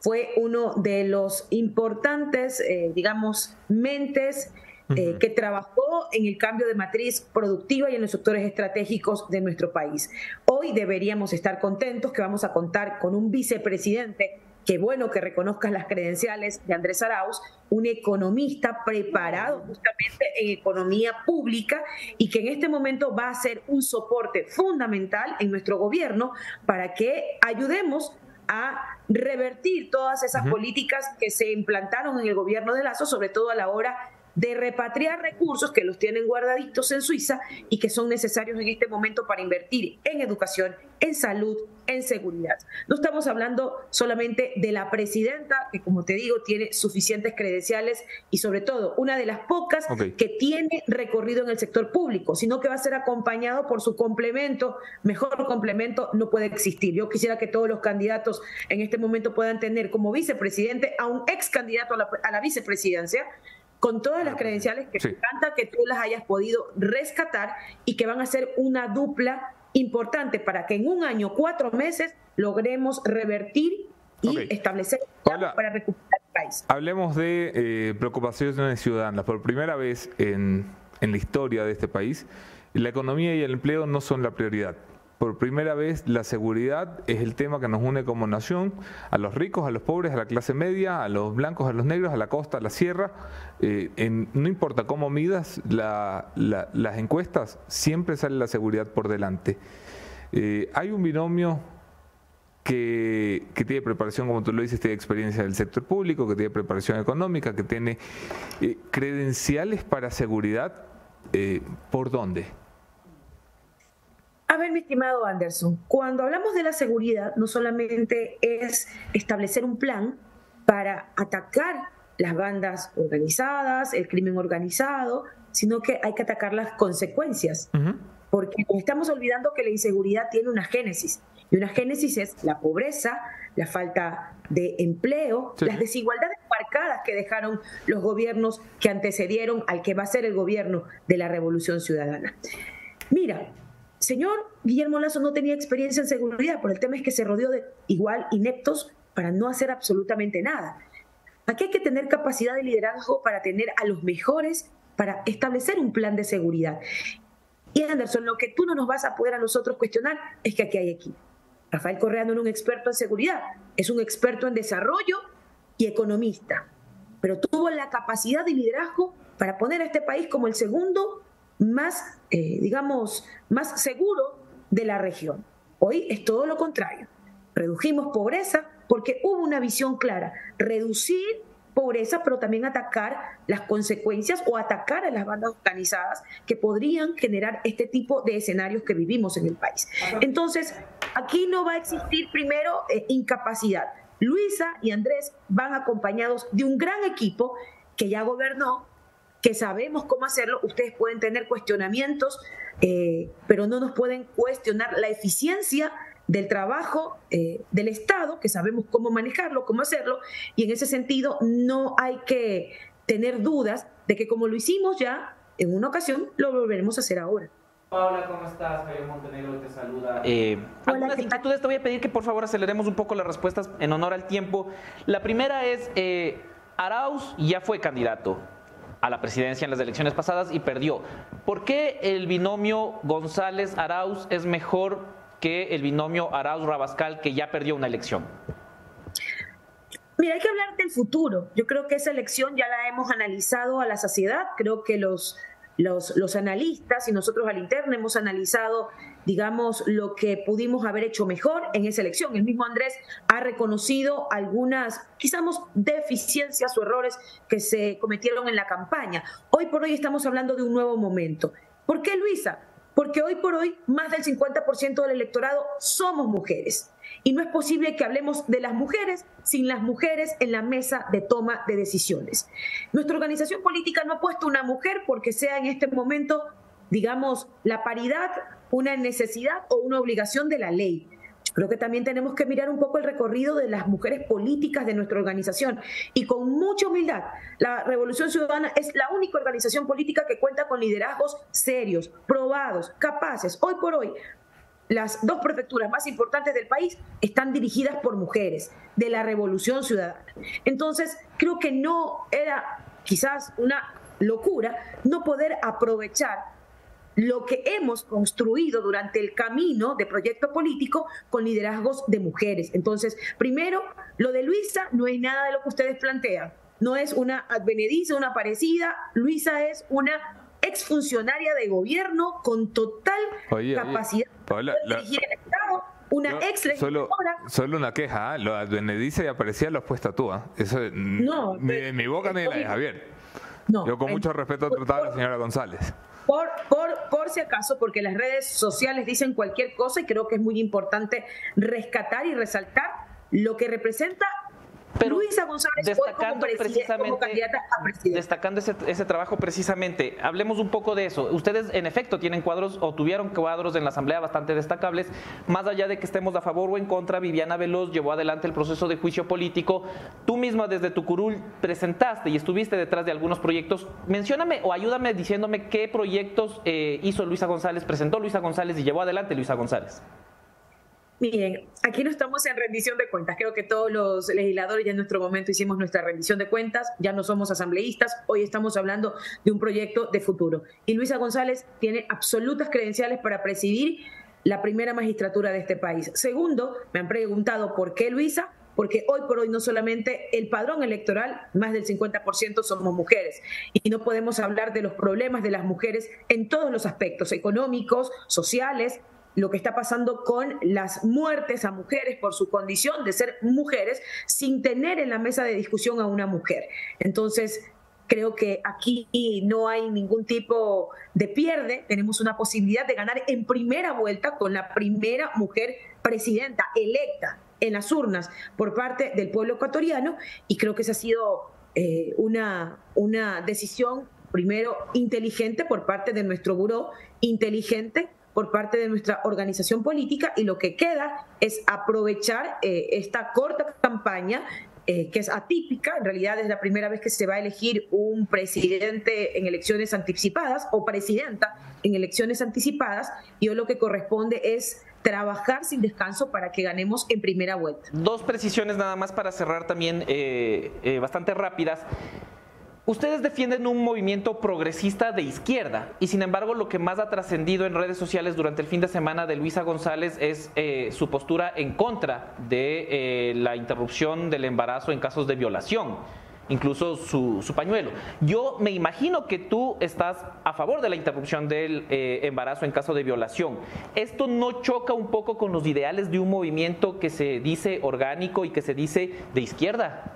[SPEAKER 7] fue uno de los importantes, eh, digamos, mentes eh, que trabajó en el cambio de matriz productiva y en los sectores estratégicos de nuestro país. Hoy deberíamos estar contentos que vamos a contar con un vicepresidente Qué bueno que reconozcas las credenciales de Andrés Arauz, un economista preparado justamente en economía pública y que en este momento va a ser un soporte fundamental en nuestro gobierno para que ayudemos a revertir todas esas políticas que se implantaron en el gobierno de Lazo, sobre todo a la hora de repatriar recursos que los tienen guardaditos en Suiza y que son necesarios en este momento para invertir en educación, en salud, en seguridad. No estamos hablando solamente de la presidenta, que como te digo, tiene suficientes credenciales y sobre todo una de las pocas que tiene recorrido en el sector público, sino que va a ser acompañado por su complemento. Mejor complemento no puede existir. Yo quisiera que todos los candidatos en este momento puedan tener como vicepresidente a un ex candidato a la, a la vicepresidencia con todas las credenciales que me encanta que tú las hayas podido rescatar y que van a ser una dupla importante para que en un año, cuatro meses, logremos revertir y establecer para recuperar el país.
[SPEAKER 1] Hablemos de eh, preocupaciones ciudadanas. Por primera vez en, en la historia de este país, la economía y el empleo no son la prioridad. Por primera vez la seguridad es el tema que nos une como nación, a los ricos, a los pobres, a la clase media, a los blancos, a los negros, a la costa, a la sierra. Eh, no importa cómo midas las encuestas, siempre sale la seguridad por delante. Eh, hay un binomio que, tiene preparación, como tú lo dices, tiene experiencia del sector público, que tiene preparación económica, que tiene eh, credenciales para seguridad. ¿Por dónde?
[SPEAKER 7] A ver, mi estimado Anderson, cuando hablamos de la seguridad, no solamente es establecer un plan para atacar las bandas organizadas, el crimen organizado, sino que hay que atacar las consecuencias. Porque estamos olvidando que la inseguridad tiene una génesis. Y una génesis es la pobreza, la falta de empleo, las desigualdades marcadas que dejaron los gobiernos que antecedieron al que va a ser el gobierno de la Revolución Ciudadana. Mira, señor Guillermo Lazo no tenía experiencia en seguridad, pero el tema es que se rodeó de igual ineptos para no hacer absolutamente nada. Aquí hay que tener capacidad de liderazgo para tener a los mejores para establecer un plan de seguridad. Y Anderson, lo que tú no nos vas a poder a nosotros cuestionar es que aquí hay equipo. Rafael Correa no es un experto en seguridad, es un experto en desarrollo y economista, pero tuvo la capacidad de liderazgo para poner a este país como el segundo más, eh, digamos, más seguro de la región. Hoy es todo lo contrario. Redujimos pobreza porque hubo una visión clara, reducir pobreza, pero también atacar las consecuencias o atacar a las bandas organizadas que podrían generar este tipo de escenarios que vivimos en el país. Entonces, aquí no va a existir primero eh, incapacidad. Luisa y Andrés van acompañados de un gran equipo que ya gobernó, que sabemos cómo hacerlo, ustedes pueden tener cuestionamientos, eh, pero no nos pueden cuestionar la eficiencia del trabajo eh, del Estado, que sabemos cómo manejarlo, cómo hacerlo, y en ese sentido no hay que tener dudas de que como lo hicimos ya en una ocasión, lo volveremos a hacer ahora.
[SPEAKER 2] Paula, ¿cómo estás? Javier Montenegro te saluda. Eh, algunas inquietudes te voy a pedir que por favor aceleremos un poco las respuestas en honor al tiempo. La primera es, eh, Arauz ya fue candidato a la presidencia en las elecciones pasadas y perdió. ¿Por qué el binomio González-Arauz es mejor que el binomio Arauz-Rabascal que ya perdió una elección?
[SPEAKER 7] Mira, hay que hablar del futuro. Yo creo que esa elección ya la hemos analizado a la saciedad. Creo que los, los, los analistas y nosotros al interno hemos analizado digamos, lo que pudimos haber hecho mejor en esa elección. El mismo Andrés ha reconocido algunas, quizás, deficiencias o errores que se cometieron en la campaña. Hoy por hoy estamos hablando de un nuevo momento. ¿Por qué, Luisa? Porque hoy por hoy más del 50% del electorado somos mujeres. Y no es posible que hablemos de las mujeres sin las mujeres en la mesa de toma de decisiones. Nuestra organización política no ha puesto una mujer porque sea en este momento, digamos, la paridad una necesidad o una obligación de la ley. Creo que también tenemos que mirar un poco el recorrido de las mujeres políticas de nuestra organización y con mucha humildad. La Revolución Ciudadana es la única organización política que cuenta con liderazgos serios, probados, capaces. Hoy por hoy, las dos prefecturas más importantes del país están dirigidas por mujeres de la Revolución Ciudadana. Entonces, creo que no era quizás una locura no poder aprovechar lo que hemos construido durante el camino de proyecto político con liderazgos de mujeres. Entonces, primero, lo de Luisa no es nada de lo que ustedes plantean. No es una advenediza, una parecida. Luisa es una exfuncionaria de gobierno con total capacidad de dirigir el Estado una ex
[SPEAKER 1] solo, solo, una queja, ¿eh? lo advenediza y aparecía lo puesta tú. ¿eh? Eso no, ni de mi boca ni de la de Javier. No, Yo con mucho respeto trataba a la señora González.
[SPEAKER 7] Por, por, por si acaso, porque las redes sociales dicen cualquier cosa y creo que es muy importante rescatar y resaltar lo que representa pero Luisa González
[SPEAKER 2] destacando precisamente, Destacando ese, trabajo precisamente, hablemos un poco de eso. Ustedes en efecto tienen cuadros o tuvieron cuadros en la Asamblea bastante destacables, más allá de que estemos a favor o en contra, Viviana Veloz llevó adelante el proceso de juicio político. Tú misma desde tu curul presentaste y estuviste detrás de algunos proyectos. Mencióname o ayúdame diciéndome qué proyectos eh, hizo Luisa González, presentó Luisa González y llevó adelante Luisa González.
[SPEAKER 7] Miren, aquí no estamos en rendición de cuentas. Creo que todos los legisladores ya en nuestro momento hicimos nuestra rendición de cuentas, ya no somos asambleístas, hoy estamos hablando de un proyecto de futuro. Y Luisa González tiene absolutas credenciales para presidir la primera magistratura de este país. Segundo, me han preguntado por qué Luisa, porque hoy por hoy no solamente el padrón electoral, más del 50% somos mujeres, y no podemos hablar de los problemas de las mujeres en todos los aspectos, económicos, sociales, lo que está pasando con las muertes a mujeres por su condición de ser mujeres sin tener en la mesa de discusión a una mujer. Entonces, creo que aquí no hay ningún tipo de pierde, tenemos una posibilidad de ganar en primera vuelta con la primera mujer presidenta electa en las urnas por parte del pueblo ecuatoriano y creo que esa ha sido eh, una, una decisión primero inteligente por parte de nuestro buró, inteligente por parte de nuestra organización política y lo que queda es aprovechar eh, esta corta campaña eh, que es atípica, en realidad es la primera vez que se va a elegir un presidente en elecciones anticipadas o presidenta en elecciones anticipadas y hoy lo que corresponde es trabajar sin descanso para que ganemos en primera vuelta.
[SPEAKER 2] Dos precisiones nada más para cerrar también eh, bastante rápidas. Ustedes defienden un movimiento progresista de izquierda y sin embargo lo que más ha trascendido en redes sociales durante el fin de semana de Luisa González es eh, su postura en contra de eh, la interrupción del embarazo en casos de violación, incluso su, pañuelo. Yo me imagino que tú estás a favor de la interrupción del eh, embarazo en caso de violación. ¿Esto no choca un poco con los ideales de un movimiento que se dice orgánico y que se dice de izquierda?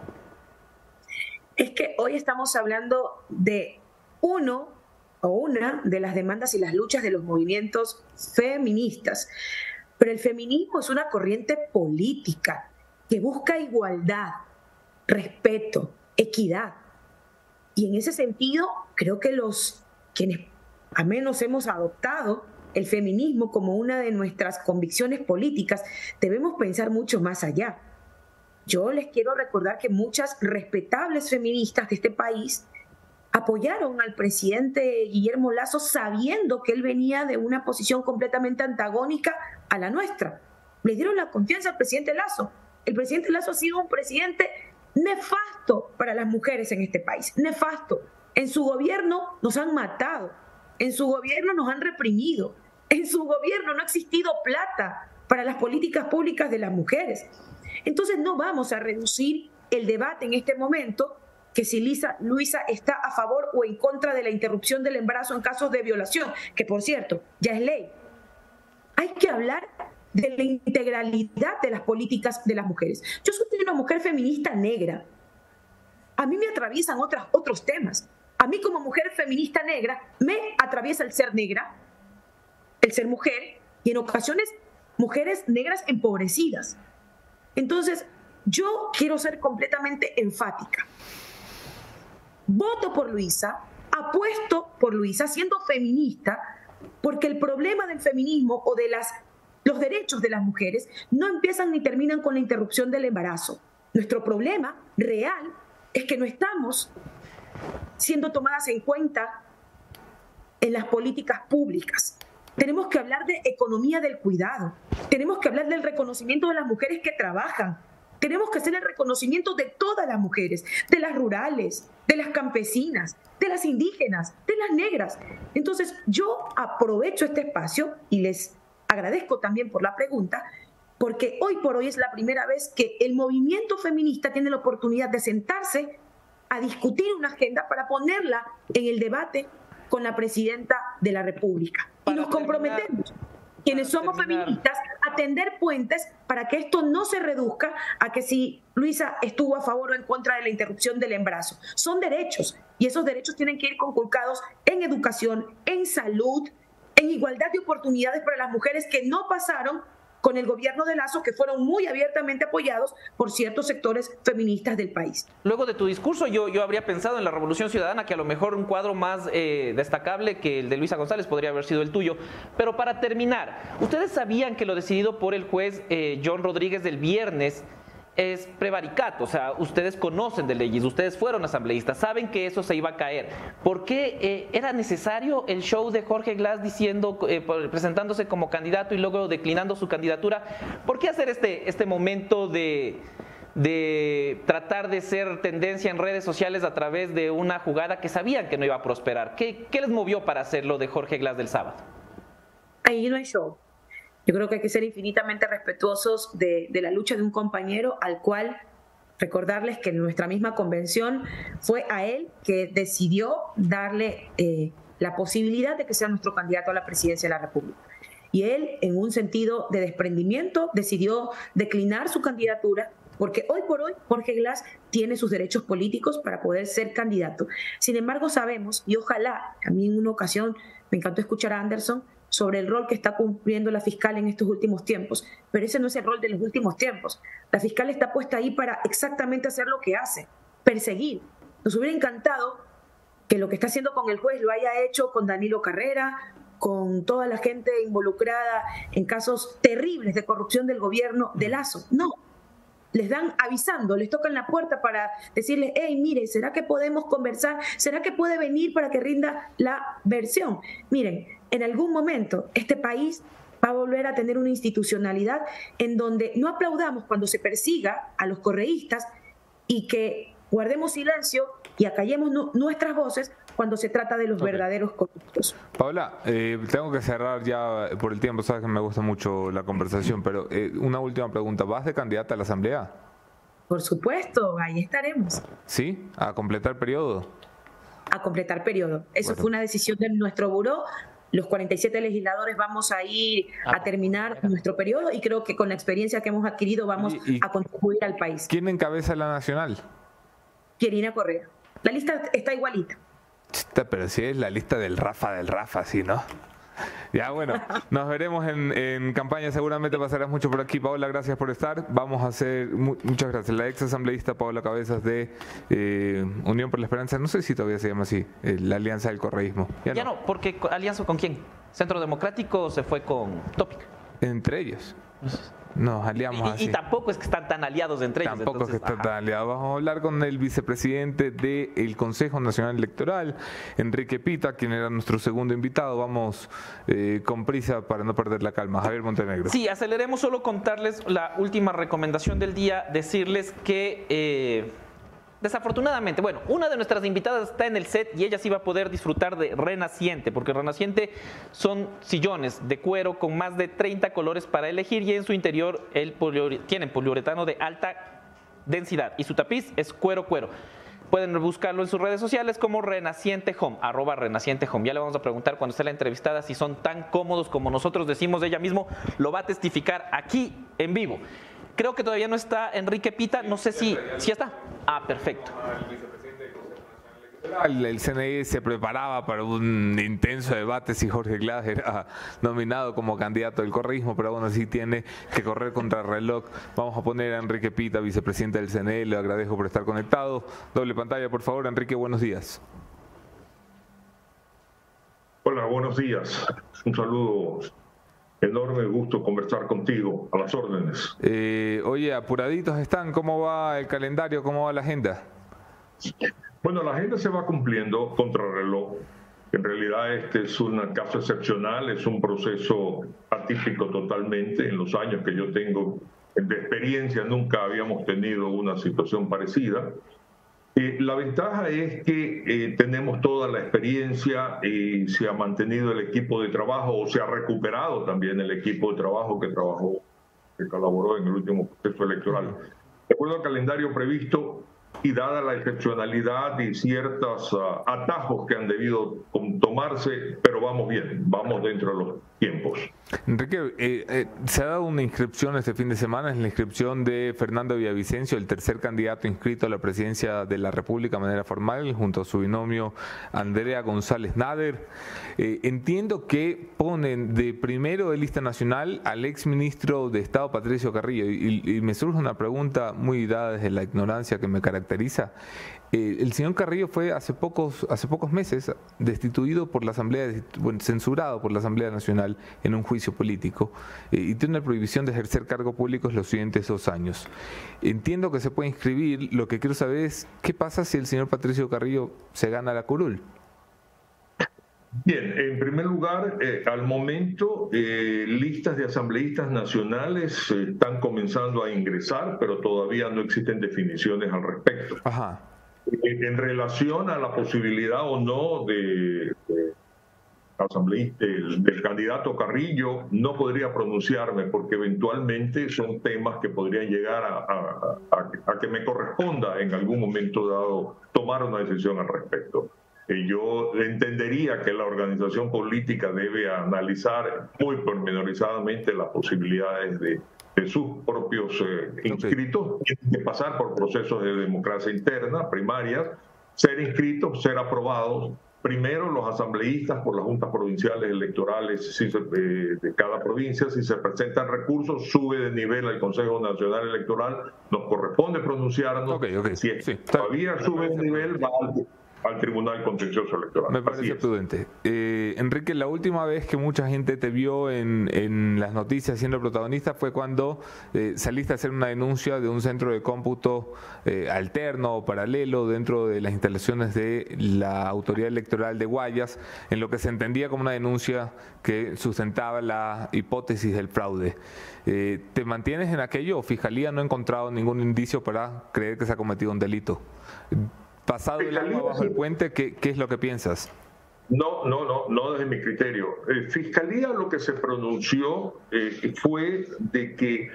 [SPEAKER 7] Es que hoy estamos hablando de uno o una de las demandas y las luchas de los movimientos feministas. Pero el feminismo es una corriente política que busca igualdad, respeto, equidad. Y en ese sentido, creo que los quienes al menos hemos adoptado el feminismo como una de nuestras convicciones políticas, debemos pensar mucho más allá. Yo les quiero recordar que muchas respetables feministas de este país apoyaron al presidente Guillermo Lazo sabiendo que él venía de una posición completamente antagónica a la nuestra. Le dieron la confianza al presidente Lazo. El presidente Lazo ha sido un presidente nefasto para las mujeres en este país, nefasto. En su gobierno nos han matado, en su gobierno nos han reprimido, en su gobierno no ha existido plata para las políticas públicas de las mujeres. Entonces no vamos a reducir el debate en este momento que si Lisa, Luisa está a favor o en contra de la interrupción del embarazo en casos de violación, que por cierto, ya es ley. hay que hablar de la integralidad de las políticas de las mujeres. Yo soy una mujer feminista negra. A mí me atraviesan otras, otros temas. A mí como mujer feminista negra me atraviesa el ser negra, el ser mujer y en ocasiones mujeres negras empobrecidas. Entonces, yo quiero ser completamente enfática. Voto por Luisa, apuesto por Luisa siendo feminista, porque el problema del feminismo o de las, los derechos de las mujeres no empiezan ni terminan con la interrupción del embarazo. Nuestro problema real es que no estamos siendo tomadas en cuenta en las políticas públicas. Tenemos que hablar de economía del cuidado. Tenemos que hablar del reconocimiento de las mujeres que trabajan. Tenemos que hacer el reconocimiento de todas las mujeres, de las rurales, de las campesinas, de las indígenas, de las negras. Entonces, yo aprovecho este espacio y les agradezco también por la pregunta, porque hoy por hoy es la primera vez que el movimiento feminista tiene la oportunidad de sentarse a discutir una agenda para ponerla en el debate con la presidenta de la República. Y nos comprometemos, quienes somos feministas, a tender puentes para que esto no se reduzca a que si Luisa estuvo a favor o en contra de la interrupción del embarazo. Son derechos y esos derechos tienen que ir conculcados en educación, en salud, en igualdad de oportunidades para las mujeres que no pasaron con el gobierno de Lazo, que fueron muy abiertamente apoyados por ciertos sectores feministas del país.
[SPEAKER 2] Luego de tu discurso, yo, yo habría pensado en la Revolución Ciudadana, que a lo mejor un cuadro más eh, destacable que el de Luisa González podría haber sido el tuyo. Pero para terminar, ¿ustedes sabían que lo decidido por el juez eh, John Rodríguez del viernes es prevaricato, o sea, ustedes conocen de leyes, ustedes fueron asambleístas, saben que eso se iba a caer. ¿Por qué eh, era necesario el show de Jorge Glass diciendo, eh, presentándose como candidato y luego declinando su candidatura? ¿Por qué hacer este, este momento de, de tratar de ser tendencia en redes sociales a través de una jugada que sabían que no iba a prosperar? ¿Qué, qué les movió para hacerlo de Jorge Glass del sábado?
[SPEAKER 7] Ahí no hay show. Yo creo que hay que ser infinitamente respetuosos de, la lucha de un compañero al cual recordarles que en nuestra misma convención fue a él que decidió darle eh, la posibilidad de que sea nuestro candidato a la presidencia de la República. Y él, en un sentido de desprendimiento, decidió declinar su candidatura porque hoy por hoy Jorge Glass tiene sus derechos políticos para poder ser candidato. Sin embargo, sabemos, y ojalá, a mí en una ocasión me encantó escuchar a Anderson, sobre el rol que está cumpliendo la fiscal en estos últimos tiempos, pero ese no es el rol de los últimos tiempos. La fiscal está puesta ahí para exactamente hacer lo que hace, perseguir. Nos hubiera encantado que lo que está haciendo con el juez lo haya hecho con Danilo Carrera, con toda la gente involucrada en casos terribles de corrupción del gobierno de Lazo. No, les dan avisando, les tocan la puerta para decirles, hey, mire, ¿será que podemos conversar? ¿Será que puede venir para que rinda la versión? Miren, en algún momento este país va a volver a tener una institucionalidad en donde no aplaudamos cuando se persiga a los correístas y que guardemos silencio y acallemos nuestras voces cuando se trata de los verdaderos corruptos.
[SPEAKER 1] Paula, eh, tengo que cerrar ya por el tiempo, sabes que me gusta mucho la conversación, pero eh, una última pregunta, ¿vas de candidata a la Asamblea?
[SPEAKER 7] Por supuesto, ahí estaremos.
[SPEAKER 1] ¿Sí? ¿A completar periodo?
[SPEAKER 7] A completar periodo. Eso fue una decisión de nuestro buró los 47 legisladores vamos a ir a ah, terminar nuestro periodo y creo que con la experiencia que hemos adquirido vamos a contribuir al país.
[SPEAKER 1] ¿Quién encabeza la nacional?
[SPEAKER 7] Pierina Correa. La lista está igualita.
[SPEAKER 1] Pero si es la lista del Rafa del Rafa, sí, ¿no? Ya, bueno, nos veremos en, campaña. Seguramente pasarás mucho por aquí. Paola, gracias por estar. Vamos a hacer, muchas gracias. La ex asambleísta Paola Cabezas de eh, Unión por la Esperanza. No sé si todavía se llama así, eh, la Alianza del Correísmo.
[SPEAKER 2] Ya, no. porque ¿alianza con quién? ¿Centro Democrático se fue con Topic?
[SPEAKER 1] Entre ellos. Nos aliamos
[SPEAKER 2] y,
[SPEAKER 1] así.
[SPEAKER 2] Y tampoco es que están tan aliados entre ellos.
[SPEAKER 1] Tampoco es que están tan aliados. Vamos a hablar con el vicepresidente del Consejo Nacional Electoral, Enrique Pita, quien era nuestro segundo invitado. Vamos eh, con prisa para no perder la calma. Javier Montenegro.
[SPEAKER 2] Sí, aceleremos solo contarles la última recomendación del día, decirles que... Eh, Desafortunadamente, bueno, una de nuestras invitadas está en el set y ella sí va a poder disfrutar de Renaciente, porque Renaciente son sillones de cuero con más de 30 colores para elegir y en su interior el tienen poliuretano de alta densidad y su tapiz es cuero cuero. Pueden buscarlo en sus redes sociales como Renaciente Home, arroba Renaciente Home. Ya le vamos a preguntar cuando esté la entrevistada si son tan cómodos como nosotros decimos de ella mismo. Lo va a testificar aquí en vivo. Creo que todavía no está Enrique Pita. No sé si, si está. Ah, perfecto.
[SPEAKER 1] El, CNI se preparaba para un intenso debate si Jorge Glass era nominado como candidato del correísmo, pero aún así tiene que correr contra el reloj. Vamos a poner a Enrique Pita, vicepresidente del CNE, le agradezco por estar conectado. Doble pantalla, por favor. Enrique, buenos días.
[SPEAKER 8] Hola, buenos días. Un saludo Enorme gusto conversar contigo, a las órdenes.
[SPEAKER 1] Eh, oye, apuraditos están, ¿cómo va el calendario, cómo va la agenda?
[SPEAKER 8] Bueno, la agenda se va cumpliendo contra reloj. En realidad este es un caso excepcional, es un proceso atípico totalmente. En los años que yo tengo de experiencia nunca habíamos tenido una situación parecida. Eh, la ventaja es que eh, tenemos toda la experiencia y se ha mantenido el equipo de trabajo o se ha recuperado también el equipo de trabajo que trabajó, que colaboró en el último proceso electoral. De acuerdo al calendario previsto, y dada la excepcionalidad y ciertos ah, atajos que han debido tomarse, pero vamos bien, vamos dentro de los tiempos.
[SPEAKER 1] Enrique, eh, eh, se ha dado una inscripción este fin de semana, es la inscripción de Fernando Villavicencio, el tercer candidato inscrito a la presidencia de la República de manera formal, junto a su binomio Andrea González Nader. Eh, entiendo que ponen de primero de lista nacional al ex ministro de Estado Patricio Carrillo, y, y me surge una pregunta muy dada desde la ignorancia que me caracteriza caracteriza. Eh, el señor Carrillo fue hace pocos, hace pocos meses destituido por la Asamblea, censurado por la Asamblea Nacional en un juicio político eh, y tiene una prohibición de ejercer cargos públicos los siguientes dos años. Entiendo que se puede inscribir, lo que quiero saber es qué pasa si el señor Patricio Carrillo se gana la curul.
[SPEAKER 8] Bien, en primer lugar, eh, al momento, listas de asambleístas nacionales están comenzando a ingresar, pero todavía no existen definiciones al respecto. Ajá. Eh, en relación a la posibilidad o no de, asambleísta, del, candidato Carrillo, no podría pronunciarme porque eventualmente son temas que podrían llegar a, a, que me corresponda en algún momento dado tomar una decisión al respecto. Eh, yo entendería que la organización política debe analizar muy pormenorizadamente las posibilidades de de sus propios eh, inscritos, tienen que pasar por procesos de democracia interna, primarias, ser inscritos, ser aprobados. Primero los asambleístas por las juntas provinciales electorales de cada provincia, si se presentan recursos, sube de nivel al Consejo Nacional Electoral, nos corresponde pronunciarnos. Si todavía sube de nivel, va al al Tribunal Contencioso Electoral.
[SPEAKER 1] Me parece prudente. Eh, Enrique, la última vez que mucha gente te vio en, en las noticias siendo protagonista fue cuando eh, saliste a hacer una denuncia de un centro de cómputo eh, alterno o paralelo dentro de las instalaciones de la Autoridad Electoral de Guayas, en lo que se entendía como una denuncia que sustentaba la hipótesis del fraude. ¿Te mantienes en aquello o Fiscalía no ha encontrado ningún indicio para creer que se ha cometido un delito? Pasado el agua bajo el puente, ¿qué, ¿qué, es lo que piensas?
[SPEAKER 8] No, no, no, no desde mi criterio. Eh, Fiscalía lo que se pronunció eh, fue de que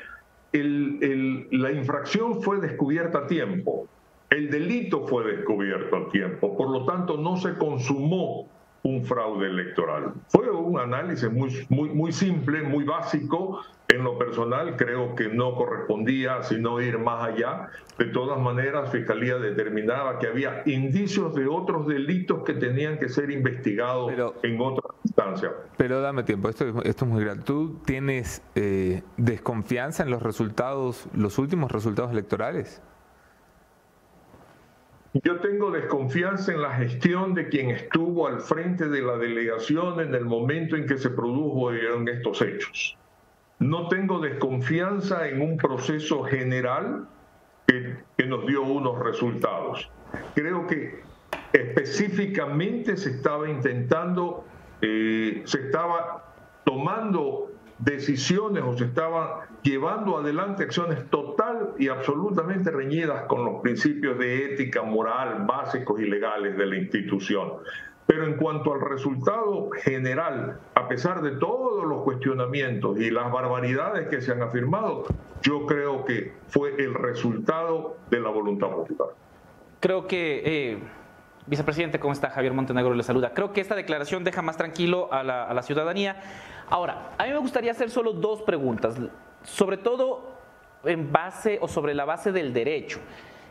[SPEAKER 8] el, el, la infracción fue descubierta a tiempo, el delito fue descubierto a tiempo, por lo tanto no se consumó un fraude electoral. Fue un análisis muy, muy, muy simple, muy básico. En lo personal creo que no correspondía sino ir más allá. De todas maneras, Fiscalía determinaba que había indicios de otros delitos que tenían que ser investigados en otra instancia.
[SPEAKER 1] Pero dame tiempo, esto, esto es muy grande. ¿Tú tienes eh, desconfianza en los resultados, los últimos resultados electorales?
[SPEAKER 8] Yo tengo desconfianza en la gestión de quien estuvo al frente de la delegación en el momento en que se produjeron estos hechos. No tengo desconfianza en un proceso general que, nos dio unos resultados. Creo que específicamente se estaba intentando, eh, se estaba tomando decisiones o se estaban llevando adelante acciones total y absolutamente reñidas con los principios de ética, moral, básicos y legales de la institución. Pero en cuanto al resultado general, a pesar de todos los cuestionamientos y las barbaridades que se han afirmado, yo creo que fue el resultado de la voluntad popular.
[SPEAKER 2] creo que... Eh, vicepresidente, ¿cómo está? Javier Montenegro le saluda. Creo que esta declaración deja más tranquilo a la, ciudadanía. Ahora, a mí me gustaría hacer solo dos preguntas, sobre todo en base o sobre la base del derecho.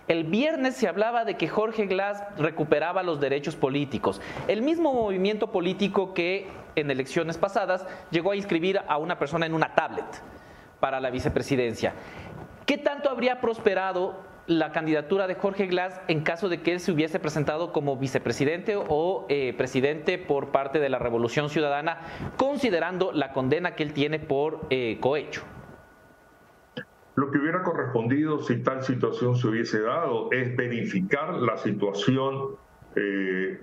[SPEAKER 2] El viernes se hablaba de que Jorge Glass recuperaba los derechos políticos. El mismo movimiento político que en elecciones pasadas llegó a inscribir a una persona en una tablet para la vicepresidencia. ¿Qué tanto habría prosperado la candidatura de Jorge Glass en caso de que él se hubiese presentado como vicepresidente o eh, presidente por parte de la Revolución Ciudadana, considerando la condena que él tiene por eh, cohecho?
[SPEAKER 8] Lo que hubiera correspondido si tal situación se hubiese dado es verificar la situación eh,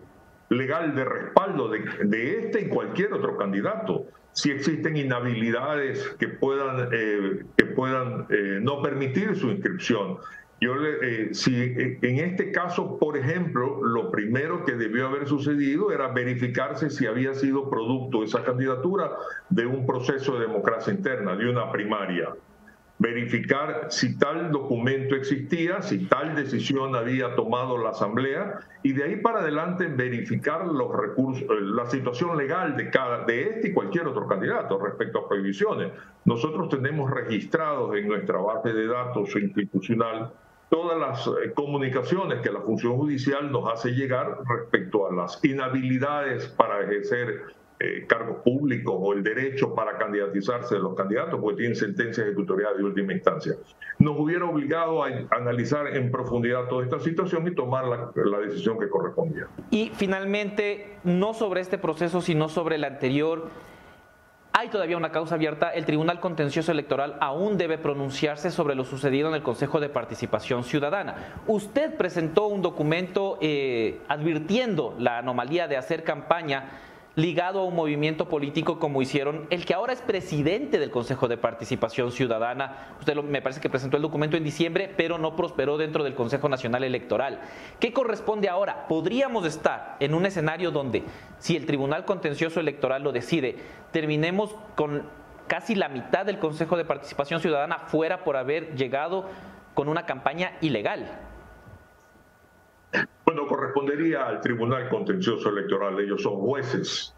[SPEAKER 8] legal de respaldo de, este y cualquier otro candidato. Si existen inhabilidades que puedan, que puedan no permitir su inscripción. Yo, si en este caso, por ejemplo, lo primero que debió haber sucedido era verificarse si había sido producto esa candidatura de un proceso de democracia interna, de una primaria verificar si tal documento existía, si tal decisión había tomado la Asamblea y de ahí para adelante verificar los recursos, eh, la situación legal de cada de este y cualquier otro candidato respecto a prohibiciones. Nosotros tenemos registrados en nuestra base de datos institucional todas las eh, comunicaciones que la función judicial nos hace llegar respecto a las inhabilidades para ejercer eh, cargos públicos o el derecho para candidatizarse de los candidatos, porque tienen sentencia ejecutorial de última instancia. Nos hubiera obligado a analizar en profundidad toda esta situación y tomar la, la decisión que correspondía.
[SPEAKER 2] Y finalmente, no sobre este proceso, sino sobre el anterior. Hay todavía una causa abierta. El Tribunal Contencioso Electoral aún debe pronunciarse sobre lo sucedido en el Consejo de Participación Ciudadana. Usted presentó un documento eh, advirtiendo la anomalía de hacer campaña ligado a un movimiento político como hicieron el que ahora es presidente del Consejo de Participación Ciudadana. Usted me parece que presentó el documento en diciembre, pero no prosperó dentro del Consejo Nacional Electoral. ¿Qué corresponde ahora? Podríamos estar en un escenario donde, si el Tribunal Contencioso Electoral lo decide, terminemos con casi la mitad del Consejo de Participación Ciudadana fuera por haber llegado con una campaña ilegal.
[SPEAKER 8] Bueno, correspondería al Tribunal Contencioso Electoral. Ellos son jueces,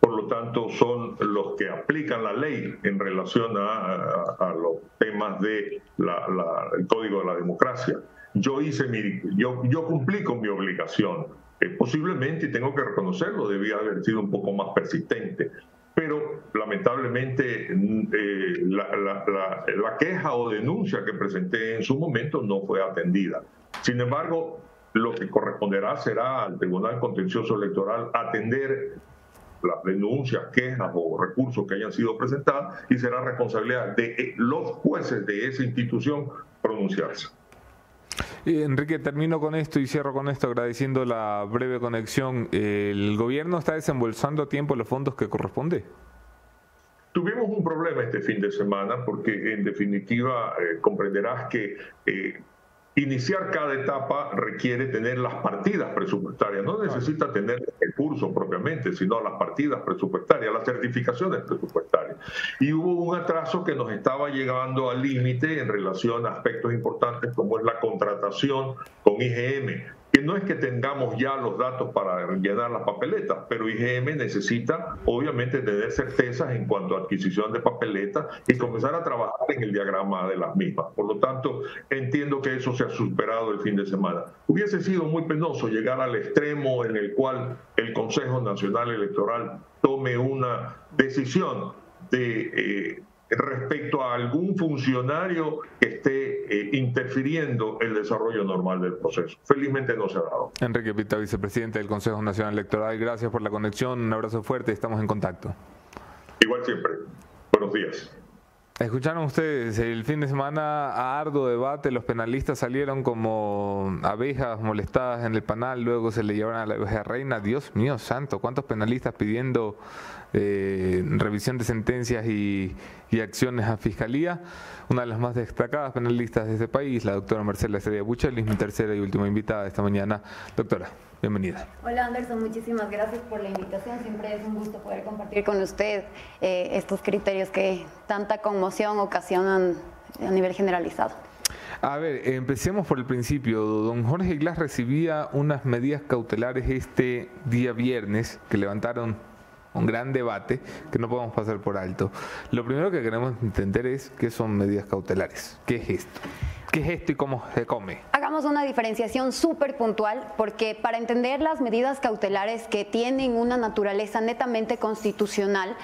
[SPEAKER 8] por lo tanto son los que aplican la ley en relación a, los temas del de Código de la Democracia. Yo hice mi, yo, yo cumplí con mi obligación. Eh, posiblemente, y tengo que reconocerlo, debía haber sido un poco más persistente pero lamentablemente eh, la, queja o denuncia que presenté en su momento no fue atendida. Sin embargo, lo que corresponderá será al Tribunal Contencioso Electoral atender las denuncias, quejas o recursos que hayan sido presentados y será responsabilidad de los jueces de esa institución pronunciarse.
[SPEAKER 1] Enrique, termino con esto y cierro con esto agradeciendo la breve conexión. ¿El gobierno está desembolsando a tiempo los fondos que corresponde?
[SPEAKER 8] Tuvimos un problema este fin de semana porque en definitiva eh, comprenderás que eh, Iniciar cada etapa requiere tener las partidas presupuestarias, no necesita tener el curso propiamente, sino las partidas presupuestarias, las certificaciones presupuestarias. Y hubo un atraso que nos estaba llegando al límite en relación a aspectos importantes como es la contratación con IGM que no es que tengamos ya los datos para llenar las papeletas, pero IGM necesita obviamente tener certezas en cuanto a adquisición de papeletas y comenzar a trabajar en el diagrama de las mismas. Por lo tanto, entiendo que eso se ha superado el fin de semana. Hubiese sido muy penoso llegar al extremo en el cual el Consejo Nacional Electoral tome una decisión de... Eh, respecto a algún funcionario que esté eh, interfiriendo el desarrollo normal del proceso. Felizmente no se ha dado.
[SPEAKER 1] Enrique Pita, vicepresidente del Consejo Nacional Electoral, gracias por la conexión, un abrazo fuerte, estamos en contacto.
[SPEAKER 8] Igual siempre. Buenos días.
[SPEAKER 1] Escucharon ustedes, el fin de semana a arduo debate, los penalistas salieron como abejas molestadas en el panal, luego se le llevaron a la abeja reina, Dios mío santo, ¿cuántos penalistas pidiendo eh, revisión de sentencias y, acciones a fiscalía? Una de las más destacadas penalistas de este país, la doctora Marcela Estrella Buchelis, mi tercera y última invitada esta mañana. Doctora. Bienvenida.
[SPEAKER 9] Hola Anderson, muchísimas gracias por la invitación. Siempre es un gusto poder compartir con usted eh, estos criterios que tanta conmoción ocasionan a nivel generalizado.
[SPEAKER 1] A ver, empecemos por el principio. Don Jorge Glass recibía unas medidas cautelares este día viernes que levantaron un gran debate que no podemos pasar por alto. Lo primero que queremos entender es qué son medidas cautelares. ¿Qué es esto? ¿Qué es esto y cómo se come?
[SPEAKER 9] Hagamos una diferenciación súper puntual porque para entender las medidas cautelares que tienen una naturaleza netamente constitucional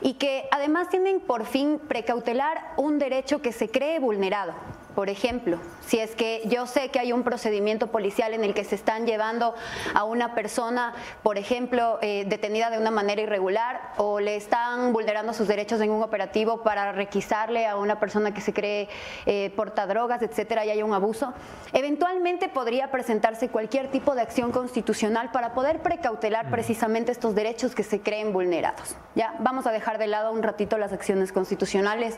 [SPEAKER 9] y que además tienen por fin precautelar un derecho que se cree vulnerado por ejemplo, si es que yo sé que hay un procedimiento policial en el que se están llevando a una persona, por ejemplo, eh, detenida de una manera irregular o le están vulnerando sus derechos en un operativo para requisarle a una persona que se cree eh, portadrogas, etcétera, y hay un abuso, eventualmente podría presentarse cualquier tipo de acción constitucional para poder precautelar mm. precisamente estos derechos que se creen vulnerados. Ya, vamos a dejar de lado un ratito las acciones constitucionales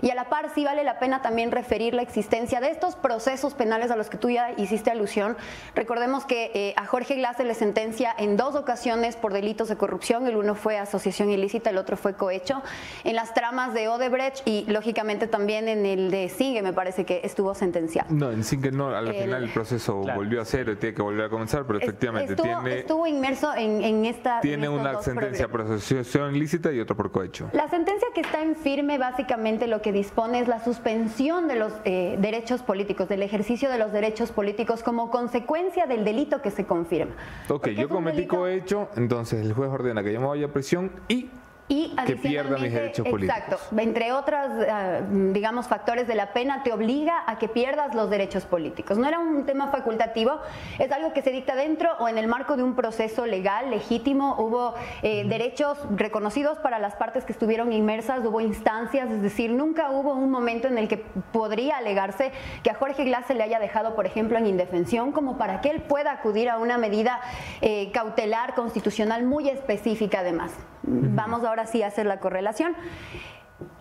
[SPEAKER 9] y a la par sí vale la pena también referir la existencia de estos procesos penales a los que tú ya hiciste alusión. Recordemos que eh, a Jorge Glass se le sentencia en dos ocasiones por delitos de corrupción. El uno fue asociación ilícita, el otro fue cohecho. En las tramas de Odebrecht y lógicamente también en el de Singe me parece que estuvo sentenciado.
[SPEAKER 1] No, en Singe no, al final el proceso volvió a cero y tiene que volver a comenzar, pero efectivamente
[SPEAKER 9] estuvo,
[SPEAKER 1] tiene...
[SPEAKER 9] Estuvo inmerso en, esta...
[SPEAKER 1] Tiene una sentencia por asociación ilícita y otro por cohecho.
[SPEAKER 9] La sentencia que está en firme básicamente lo que dispone es la suspensión de los... Eh, derechos políticos, del ejercicio de los derechos políticos como consecuencia del delito que se confirma.
[SPEAKER 1] Ok, yo cometí cohecho, entonces el juez ordena que yo me vaya a prisión y
[SPEAKER 9] y
[SPEAKER 1] que pierda mis derechos políticos.
[SPEAKER 9] Exacto, entre otros, ah, digamos, factores de la pena, te obliga a que pierdas los derechos políticos. No era un tema facultativo, es algo que se dicta dentro o en el marco de un proceso legal, legítimo. Hubo eh, derechos reconocidos para las partes que estuvieron inmersas, hubo instancias, es decir, nunca hubo un momento en el que podría alegarse que a Jorge Glass se le haya dejado, por ejemplo, en indefensión, como para que él pueda acudir a una medida eh, cautelar constitucional muy específica además. Vamos ahora sí a hacer la correlación.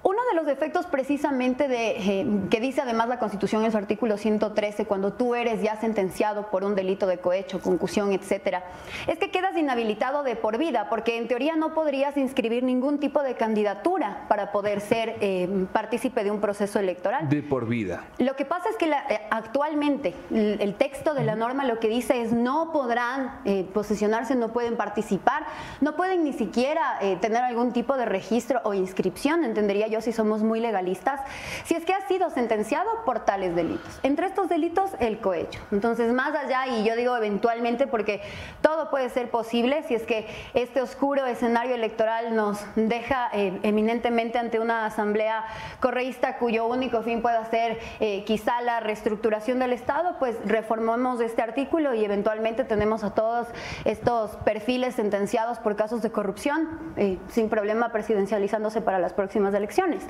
[SPEAKER 9] Uno de los defectos precisamente de, eh, que dice además la Constitución en su artículo 113, cuando tú eres ya sentenciado por un delito de cohecho, concusión, etcétera, es que quedas inhabilitado de por vida, porque en teoría no podrías inscribir ningún tipo de candidatura para poder ser eh, partícipe de un proceso electoral.
[SPEAKER 1] De por vida.
[SPEAKER 9] Lo que pasa es que eh, actualmente el, texto de la norma lo que dice es no podrán posicionarse, no pueden participar, no pueden ni siquiera tener algún tipo de registro o inscripción, entendería yo si somos muy legalistas, si es que ha sido sentenciado por tales delitos. Entre estos delitos, el cohecho. Entonces, más allá, y yo digo eventualmente porque todo puede ser posible, si es que este oscuro escenario electoral nos deja eh, eminentemente ante una asamblea correísta cuyo único fin pueda ser eh, quizá la reestructuración del Estado, pues reformamos este artículo y eventualmente tenemos a todos estos perfiles sentenciados por casos de corrupción eh, sin problema presidencializándose para las próximas elecciones.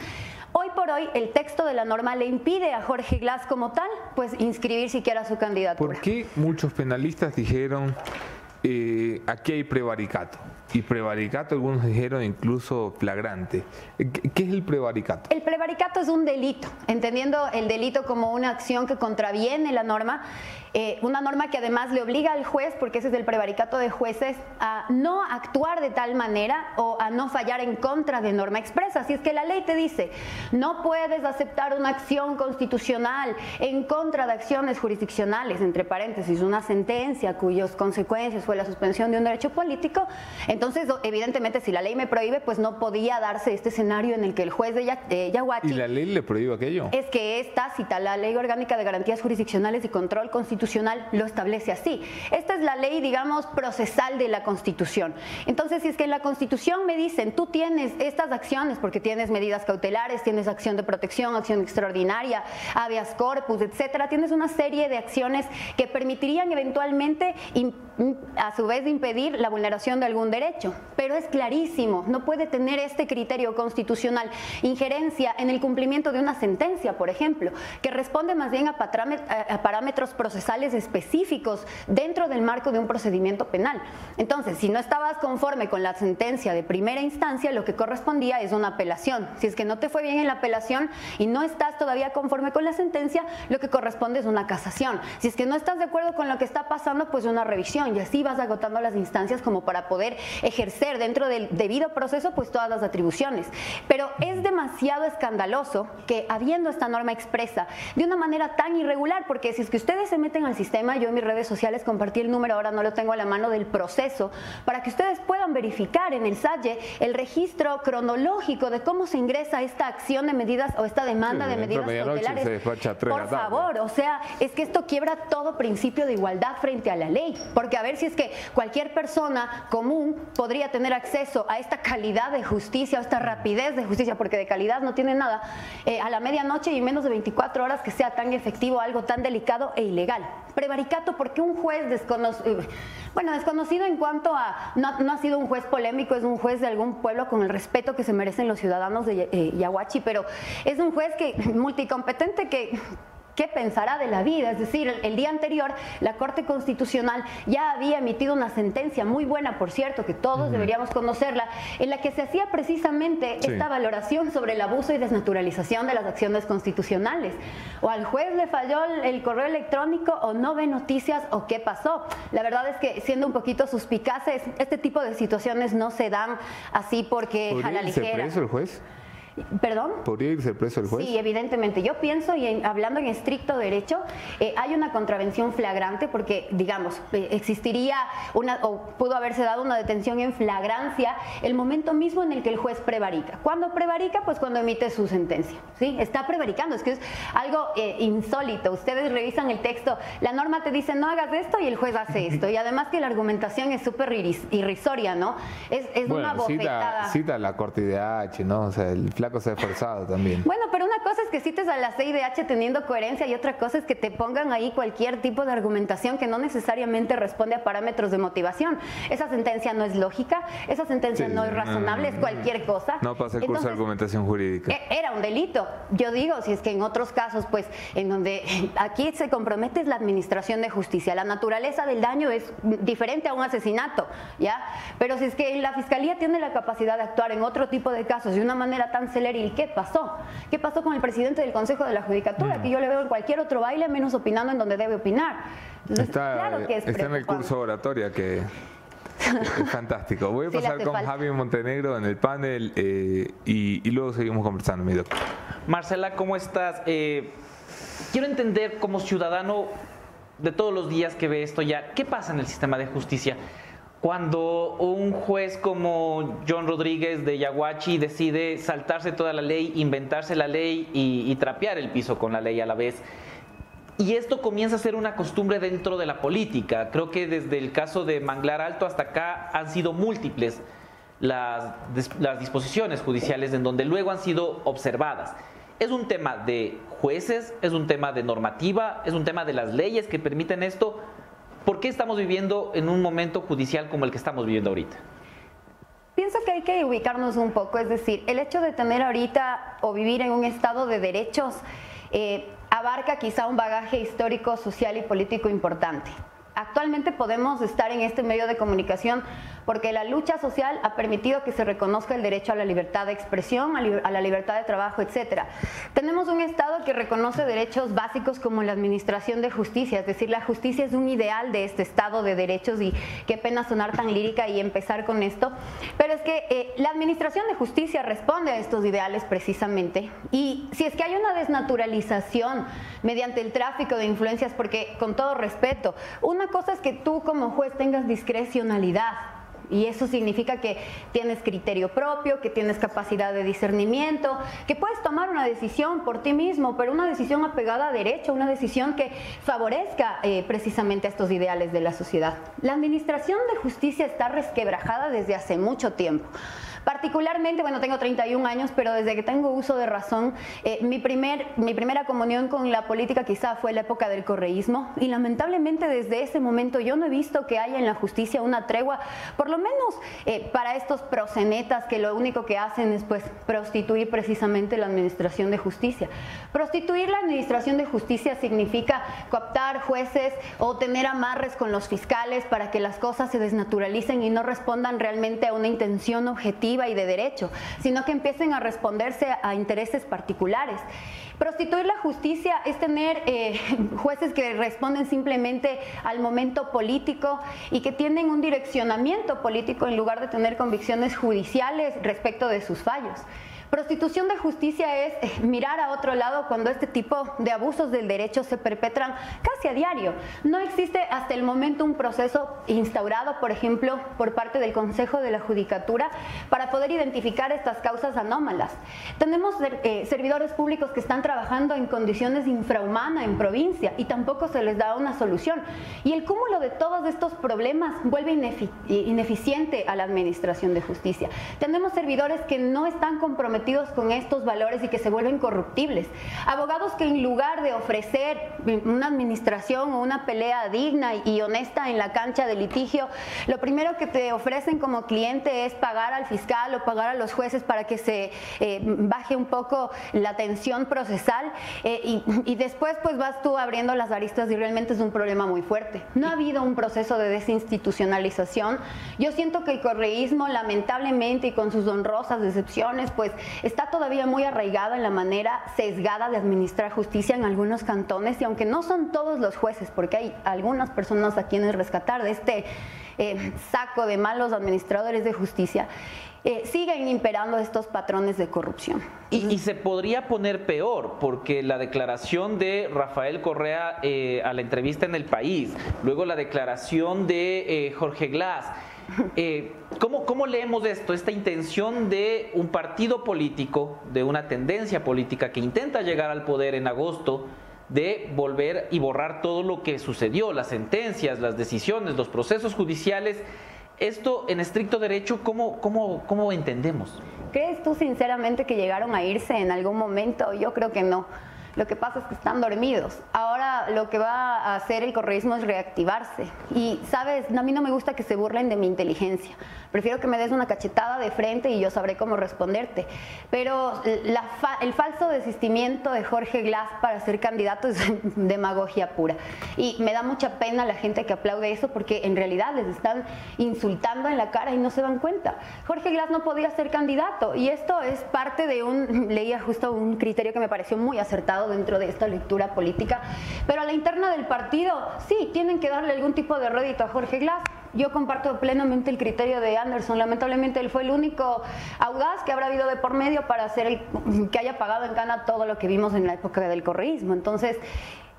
[SPEAKER 9] Hoy por hoy el texto de la norma le impide a Jorge Glass como tal pues inscribir siquiera su candidatura.
[SPEAKER 1] ¿Por qué muchos penalistas dijeron eh, aquí hay prevaricato? Y prevaricato, algunos dijeron incluso flagrante. ¿Qué es el prevaricato?
[SPEAKER 9] El prevaricato es un delito, entendiendo el delito como una acción que contraviene la norma eh, una norma que además le obliga al juez, porque ese es el prevaricato de jueces, a no actuar de tal manera o a no fallar en contra de norma expresa. Si es que la ley te dice, no puedes aceptar una acción constitucional en contra de acciones jurisdiccionales, entre paréntesis, una sentencia cuyas consecuencias fue la suspensión de un derecho político, entonces evidentemente si la ley me prohíbe, pues no podía darse este escenario en el que el juez de, Yahuachi...
[SPEAKER 1] ¿Y la ley le prohíbe aquello?
[SPEAKER 9] Es que esta cita la Ley Orgánica de Garantías Jurisdiccionales y Control Constitucional lo establece así. Esta es la ley, digamos, procesal de la Constitución. Entonces, si es que en la Constitución me dicen, tú tienes estas acciones, porque tienes medidas cautelares, tienes acción de protección, acción extraordinaria, habeas corpus, etcétera, tienes una serie de acciones que permitirían eventualmente, a su vez, impedir la vulneración de algún derecho. Pero es clarísimo, no puede tener este criterio constitucional injerencia en el cumplimiento de una sentencia, por ejemplo, que responde más bien a parámetros procesales específicos dentro del marco de un procedimiento penal. Entonces, si no estabas conforme con la sentencia de primera instancia, lo que correspondía es una apelación. Si es que no te fue bien en la apelación y no estás todavía conforme con la sentencia, lo que corresponde es una casación. Si es que no estás de acuerdo con lo que está pasando, pues una revisión y así vas agotando las instancias como para poder ejercer dentro del debido proceso pues todas las atribuciones. Pero es demasiado escandaloso que habiendo esta norma expresa de una manera tan irregular, porque si es que ustedes se meten al sistema, yo en mis redes sociales compartí el número, ahora no lo tengo a la mano del proceso, para que ustedes puedan verificar en el SAGE el registro cronológico de cómo se ingresa esta acción de medidas o esta demanda de medidas cautelares. Por favor, o sea, es que esto quiebra todo principio de igualdad frente a la ley, porque a ver si es que cualquier persona común podría tener acceso a esta calidad de justicia, a esta rapidez de justicia, porque de calidad no tiene nada, eh, a la medianoche y menos de 24 horas que sea tan efectivo algo tan delicado e ilegal. Prevaricato porque un juez desconocido, eh, bueno, desconocido en cuanto a, no, ha sido un juez polémico, es un juez de algún pueblo con el respeto que se merecen los ciudadanos de eh, Yahuachi, pero es un juez que multicompetente que qué pensará de la vida. Es decir, el, día anterior la Corte Constitucional ya había emitido una sentencia muy buena, por cierto, que todos deberíamos conocerla, en la que se hacía precisamente esta valoración sobre el abuso y desnaturalización de las acciones constitucionales. O al juez le falló el, correo electrónico o no ve noticias o qué pasó. La verdad es que siendo un poquito suspicaces, este tipo de situaciones no se dan así porque a la ligera.
[SPEAKER 1] el juez?
[SPEAKER 9] ¿Perdón?
[SPEAKER 1] ¿Podría irse preso el juez?
[SPEAKER 9] Sí, evidentemente. Yo pienso, y hablando en estricto derecho, eh, hay una contravención flagrante porque, digamos, eh, existiría una, o pudo haberse dado una detención en flagrancia el momento mismo en el que el juez prevarica. ¿Cuándo prevarica? Pues cuando emite su sentencia. ¿sí? Está prevaricando, es que es algo eh, insólito. Ustedes revisan el texto, la norma te dice no hagas esto y el juez hace esto. Y además que la argumentación es súper irrisoria, ¿no? Es, es una bofetada.
[SPEAKER 1] Cita, cita la corte de H, ¿no? O sea, el cosa de forzado también.
[SPEAKER 9] Bueno, pero una cosa es que cites a la CIDH teniendo coherencia y otra cosa es que te pongan ahí cualquier tipo de argumentación que no necesariamente responde a parámetros de motivación. Esa sentencia no es lógica, esa sentencia no es razonable, es cualquier cosa.
[SPEAKER 1] No pasa el curso de argumentación jurídica.
[SPEAKER 9] E, era un delito. Yo digo, si es que en otros casos, pues, en donde aquí se compromete es la administración de justicia. La naturaleza del daño es diferente a un asesinato, ¿ya? Pero si es que la fiscalía tiene la capacidad de actuar en otro tipo de casos de una manera tan ¿Y qué pasó? ¿Qué pasó con el presidente del Consejo de la Judicatura? Mm. Que yo le veo en cualquier otro baile menos opinando en donde debe opinar.
[SPEAKER 1] está, en el curso oratoria que es fantástico. Voy a pasar con Javi Montenegro en el panel eh, y, luego seguimos conversando, mi doctor.
[SPEAKER 2] Marcela, ¿cómo estás? Eh, quiero entender como ciudadano de todos los días que ve esto ya, ¿qué pasa en el sistema de justicia? Cuando un juez como John Rodríguez de Yaguachi decide saltarse toda la ley, inventarse la ley y, trapear el piso con la ley a la vez. Y esto comienza a ser una costumbre dentro de la política. Creo que desde el caso de Manglar Alto hasta acá han sido múltiples las, las disposiciones judiciales en donde luego han sido observadas. Es un tema de jueces, es un tema de normativa, es un tema de las leyes que permiten esto ¿Por qué estamos viviendo en un momento judicial como el que estamos viviendo ahorita?
[SPEAKER 9] Pienso que hay que ubicarnos un poco, es decir, el hecho de tener ahorita o vivir en un estado de derechos eh, abarca quizá un bagaje histórico, social y político importante. Actualmente podemos estar en este medio de comunicación porque la lucha social ha permitido que se reconozca el derecho a la libertad de expresión, a la libertad de trabajo, etcétera. Tenemos un Estado que reconoce derechos básicos como la administración de justicia, es decir, la justicia es un ideal de este Estado de derechos y qué pena sonar tan lírica y empezar con esto, pero es que eh, la administración de justicia responde a estos ideales precisamente y si es que hay una desnaturalización mediante el tráfico de influencias, porque con todo respeto, una cosa es que tú como juez tengas discrecionalidad, y eso significa que tienes criterio propio, que tienes capacidad de discernimiento, que puedes tomar una decisión por ti mismo, pero una decisión apegada a derecho, una decisión que favorezca eh, precisamente estos ideales de la sociedad. La administración de justicia está resquebrajada desde hace mucho tiempo. Particularmente, bueno, tengo 31 años, pero desde que tengo uso de razón, eh, mi, primer, mi primera comunión con la política quizá fue la época del correísmo y lamentablemente desde ese momento yo no he visto que haya en la justicia una tregua, por lo menos eh, para estos prosenetas que lo único que hacen es pues prostituir precisamente la administración de justicia. Prostituir la administración de justicia significa cooptar jueces o tener amarres con los fiscales para que las cosas se desnaturalicen y no respondan realmente a una intención objetiva y de derecho, sino que empiecen a responderse a intereses particulares. Prostituir la justicia es tener eh, jueces que responden simplemente al momento político y que tienen un direccionamiento político en lugar de tener convicciones judiciales respecto de sus fallos. Prostitución de justicia es eh, mirar a otro lado cuando este tipo de abusos del derecho se perpetran casi a diario. No existe hasta el momento un proceso instaurado, por ejemplo, por parte del Consejo de la Judicatura para poder identificar estas causas anómalas. Tenemos eh, servidores públicos que están trabajando en condiciones infrahumanas en provincia y tampoco se les da una solución. Y el cúmulo de todos estos problemas vuelve ineficiente a la administración de justicia. Tenemos servidores que no están comprometidos con estos valores y que se vuelven corruptibles. Abogados que en lugar de ofrecer una administración o una pelea digna y honesta en la cancha de litigio, lo primero que te ofrecen como cliente es pagar al fiscal o pagar a los jueces para que se eh, baje un poco la tensión procesal eh, y, y después pues vas tú abriendo las aristas y realmente es un problema muy fuerte. No ha habido un proceso de desinstitucionalización. Yo siento que el correísmo lamentablemente y con sus honrosas decepciones pues está todavía muy arraigado en la manera sesgada de administrar justicia en algunos cantones y aunque no son todos los jueces, porque hay algunas personas a quienes rescatar de este eh, saco de malos administradores de justicia, eh, siguen imperando estos patrones de corrupción.
[SPEAKER 2] Y, se podría poner peor, porque la declaración de Rafael Correa eh, a la entrevista en El País, luego la declaración de Jorge Glass, eh, ¿cómo, leemos esto? Esta intención de un partido político, de una tendencia política que intenta llegar al poder en agosto, de volver y borrar todo lo que sucedió, las sentencias, las decisiones, los procesos judiciales. Esto en estricto derecho, ¿cómo, cómo, cómo entendemos?
[SPEAKER 9] ¿Crees tú sinceramente que llegaron a irse en algún momento? Yo creo que no. Lo que pasa es que están dormidos. Ahora lo que va a hacer el correísmo es reactivarse. Y, sabes, a mí no me gusta que se burlen de mi inteligencia. Prefiero que me des una cachetada de frente y yo sabré cómo responderte. Pero el falso desistimiento de Jorge Glass para ser candidato es demagogia pura. Y me da mucha pena la gente que aplaude eso porque en realidad les están insultando en la cara y no se dan cuenta. Jorge Glass no podía ser candidato y esto es parte de un, leía justo un criterio que me pareció muy acertado dentro de esta lectura política, pero a la interna del partido sí, tienen que darle algún tipo de rédito a Jorge Glass. Yo comparto plenamente el criterio de Anderson. Lamentablemente él fue el único audaz que habrá habido de por medio para hacer el, que haya pagado en cana todo lo que vimos en la época del correísmo. Entonces,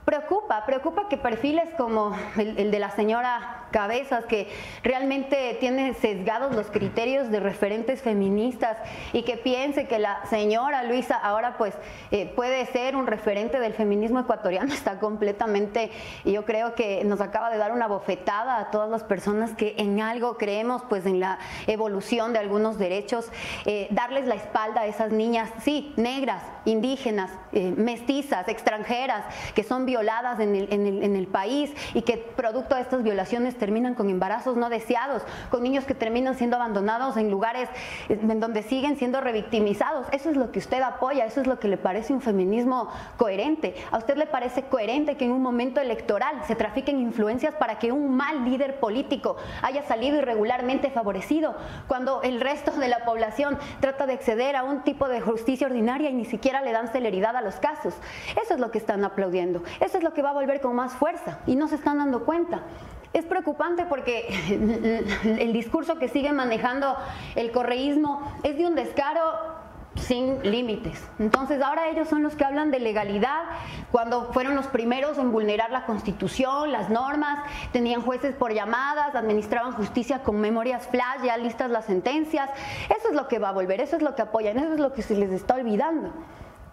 [SPEAKER 9] Preocupa, preocupa que perfiles como el, de la señora Cabezas, que realmente tiene sesgados los criterios de referentes feministas y que piense que la señora Luisa ahora pues eh, puede ser un referente del feminismo ecuatoriano, está completamente, yo creo que nos acaba de dar una bofetada a todas las personas que en algo creemos, pues en la evolución de algunos derechos, eh, darles la espalda a esas niñas, sí, negras, indígenas, eh, mestizas, extranjeras, que son violadas en el, en, el, en el, país y que producto de estas violaciones terminan con embarazos no deseados, con niños que terminan siendo abandonados en lugares en donde siguen siendo revictimizados. Eso es lo que usted apoya, eso es lo que le parece un feminismo coherente. ¿A usted le parece coherente que en un momento electoral se trafiquen influencias para que un mal líder político haya salido irregularmente favorecido cuando el resto de la población trata de acceder a un tipo de justicia ordinaria y ni siquiera le dan celeridad a los casos? Eso es lo que están aplaudiendo. Eso es lo que va a volver con más fuerza y no se están dando cuenta. Es preocupante porque el discurso que sigue manejando el correísmo es de un descaro sin límites. Entonces ahora ellos son los que hablan de legalidad cuando fueron los primeros en vulnerar la constitución, las normas, tenían jueces por llamadas, administraban justicia con memorias flash, ya listas las sentencias. Eso es lo que va a volver, eso es lo que apoyan, eso es lo que se les está olvidando.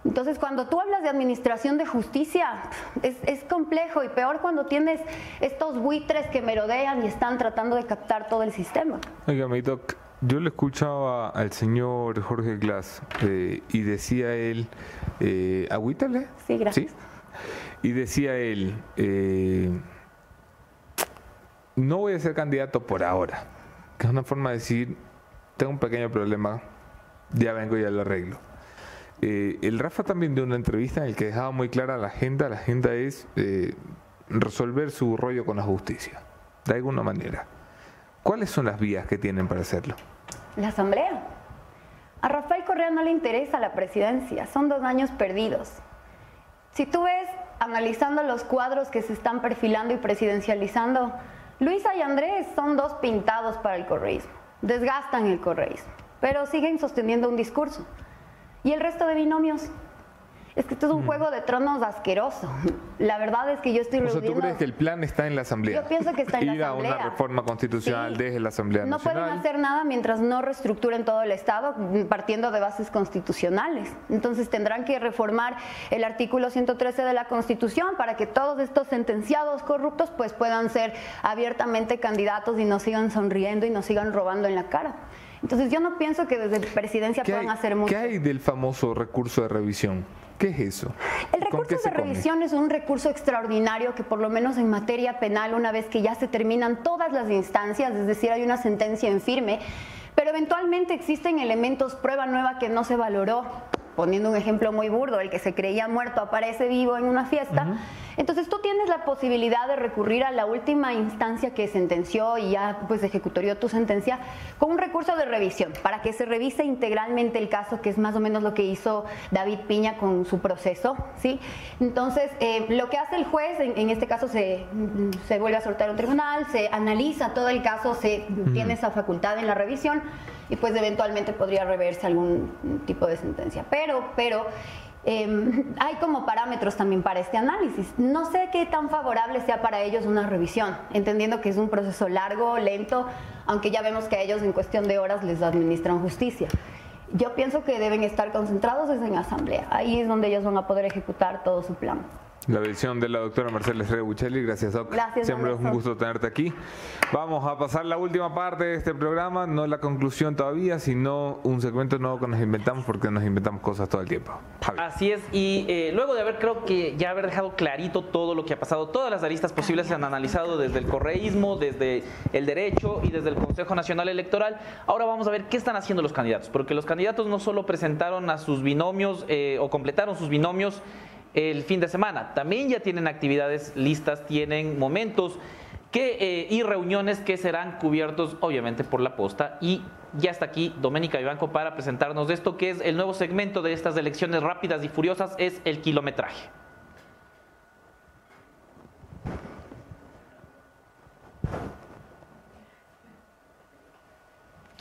[SPEAKER 9] Entonces, cuando tú hablas de administración de justicia, es, complejo y peor cuando tienes estos buitres que merodean y están tratando de captar todo el sistema.
[SPEAKER 1] Oiga, mi doc, yo le escuchaba al señor Jorge Glass eh, y decía él, eh, agüítale.
[SPEAKER 9] Sí, gracias.
[SPEAKER 1] Y decía él, eh, no voy a ser candidato por ahora, que es una forma de decir, tengo un pequeño problema, ya vengo y ya lo arreglo. Eh, el Rafa también dio una entrevista en el que dejaba muy clara la agenda. La agenda es eh, resolver su rollo con la justicia, de alguna manera. ¿Cuáles son las vías que tienen para hacerlo?
[SPEAKER 9] La asamblea. A Rafael Correa no le interesa la presidencia, son dos años perdidos. Si tú ves analizando los cuadros que se están perfilando y presidencializando, Luisa y Andrés son dos pintados para el correísmo, desgastan el correísmo, pero siguen sosteniendo un discurso. ¿Y el resto de binomios? Es que esto es un mm. juego de tronos asqueroso. La verdad es que yo estoy
[SPEAKER 1] O sea, ¿tú crees que el plan está en la Asamblea?
[SPEAKER 9] Yo pienso que está en la Asamblea.
[SPEAKER 1] Ir a una reforma constitucional desde la Asamblea
[SPEAKER 9] No pueden hacer nada mientras no reestructuren todo el Estado partiendo de bases constitucionales. Entonces tendrán que reformar el artículo 113 de la Constitución para que todos estos sentenciados corruptos pues puedan ser abiertamente candidatos y no sigan sonriendo y no sigan robando en la cara. Entonces yo no pienso que desde presidencia puedan hacer mucho.
[SPEAKER 1] ¿Qué hay del famoso recurso de revisión? ¿Qué es eso?
[SPEAKER 9] El recurso de revisión es un recurso extraordinario que por lo menos en materia penal, una vez que ya se terminan todas las instancias, es decir, hay una sentencia en firme, pero eventualmente existen elementos, prueba nueva que no se valoró, poniendo un ejemplo muy burdo, el que se creía muerto aparece vivo en una fiesta. Entonces tú tienes la posibilidad de recurrir a la última instancia que sentenció y ya pues ejecutorió tu sentencia con un recurso de revisión para que se revise integralmente el caso, que es más o menos lo que hizo David Piña con su proceso, ¿sí? Entonces eh, lo que hace el juez, en, este caso se, se, vuelve a soltar un tribunal, se analiza todo el caso, se tiene esa facultad en la revisión y pues eventualmente podría reverse algún tipo de sentencia. Pero, pero Em, hay como parámetros también para este análisis. No sé qué tan favorable sea para ellos una revisión, entendiendo que es un proceso largo, lento, aunque ya vemos que a ellos en cuestión de horas les administran justicia. Yo pienso que deben estar concentrados en asamblea. Ahí es donde ellos van a poder ejecutar todo su plan.
[SPEAKER 1] La visión de la doctora Marcela Estrella Buchelli. Gracias, Doc.
[SPEAKER 9] Gracias,
[SPEAKER 1] Siempre es un gusto tenerte aquí. Vamos a pasar la última parte de este programa, no la conclusión todavía, sino un segmento nuevo que nos inventamos porque nos inventamos cosas todo el tiempo.
[SPEAKER 2] Así es, y eh, luego de haber, creo que ya haber dejado clarito todo lo que ha pasado, todas las aristas posibles se han analizado desde el correísmo, desde el derecho y desde el Consejo Nacional Electoral. Ahora vamos a ver qué están haciendo los candidatos, porque los candidatos no solo presentaron a sus binomios eh, o completaron sus binomios, el fin de semana. También ya tienen actividades listas, tienen momentos que, eh, y reuniones que serán cubiertos obviamente por la posta. Y ya está aquí Doménica Vivanco para presentarnos esto, que es el nuevo segmento de estas elecciones rápidas y furiosas, es el kilometraje.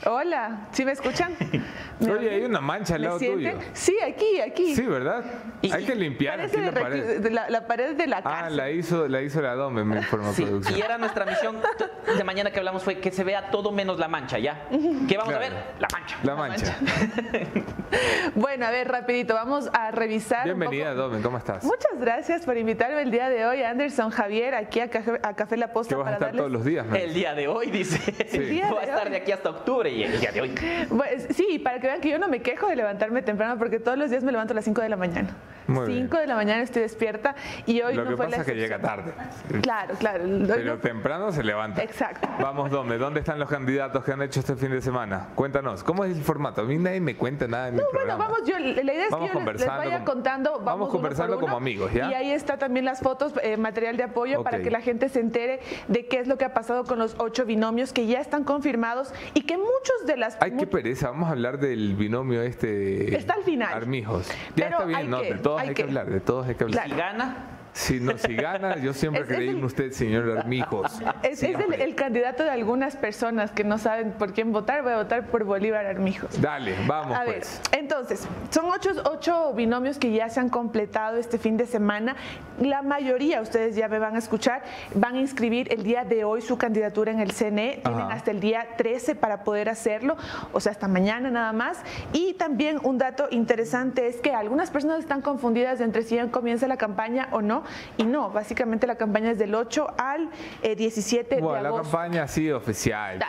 [SPEAKER 10] Hola, ¿sí me escuchan?
[SPEAKER 1] Oye, hay una mancha al lado tuyo.
[SPEAKER 10] Sí, aquí, aquí.
[SPEAKER 1] Sí, ¿verdad? hay que limpiar aquí la pared.
[SPEAKER 10] La, pared de la
[SPEAKER 1] ah,
[SPEAKER 10] casa.
[SPEAKER 1] Ah, la hizo, la hizo la Dome, me informó sí,
[SPEAKER 2] Y era nuestra misión de mañana que hablamos fue que se vea todo menos la mancha, ¿ya? ¿Qué vamos a ver? La mancha.
[SPEAKER 1] La mancha.
[SPEAKER 10] bueno, a ver, rapidito, vamos a revisar
[SPEAKER 1] Bienvenida, Dome, ¿cómo estás?
[SPEAKER 10] Muchas gracias por invitarme el día de hoy, Anderson Javier, aquí a Café, La Posta.
[SPEAKER 1] Que vas a estar todos los días,
[SPEAKER 2] El día de hoy, dice. Sí. El día Voy a estar de aquí hasta octubre y el día de hoy.
[SPEAKER 10] Pues, sí, para que vean que yo no me quejo de levantarme temprano porque todos los días me levanto a las 5 de la mañana. 5 de la mañana estoy despierta y hoy
[SPEAKER 1] Lo
[SPEAKER 10] no
[SPEAKER 1] que pasa es que llega tarde.
[SPEAKER 10] Claro, claro.
[SPEAKER 1] Pero temprano se levanta.
[SPEAKER 10] Exacto.
[SPEAKER 1] Vamos, ¿dónde? ¿Dónde están los candidatos que han hecho este fin de semana? Cuéntanos, ¿cómo es el formato? A mí nadie me cuenta nada de mi
[SPEAKER 10] no,
[SPEAKER 1] programa.
[SPEAKER 10] Bueno, vamos, yo, la idea es que yo les, vaya contando.
[SPEAKER 1] Vamos, conversando como amigos, ¿ya?
[SPEAKER 10] Y ahí está también las fotos, eh, material de apoyo para que la gente se entere de qué es lo que ha pasado con los ocho binomios que ya están confirmados y que muchos de las...
[SPEAKER 1] Ay, qué pereza, vamos a hablar del binomio este...
[SPEAKER 10] Está al final.
[SPEAKER 1] Armijos. Ya está bien, no, de todos hay, que, hablar, de todos hay que hablar.
[SPEAKER 2] Si gana,
[SPEAKER 1] si, no, si gana, yo siempre creí en usted, señor Armijos.
[SPEAKER 10] Es, el, candidato de algunas personas que no saben por quién votar. Voy a votar por Bolívar Armijos.
[SPEAKER 1] Dale, vamos.
[SPEAKER 10] A
[SPEAKER 1] pues.
[SPEAKER 10] ver, entonces, son ocho, ocho binomios que ya se han completado este fin de semana. La mayoría, ustedes ya me van a escuchar, van a inscribir el día de hoy su candidatura en el CNE. Tienen hasta el día 13 para poder hacerlo, o sea, hasta mañana nada más. Y también un dato interesante es que algunas personas están confundidas entre si comienza la campaña o no. Y no, básicamente la campaña es del 8 al 17
[SPEAKER 1] bueno,
[SPEAKER 10] de
[SPEAKER 1] agosto. la campaña sí oficial.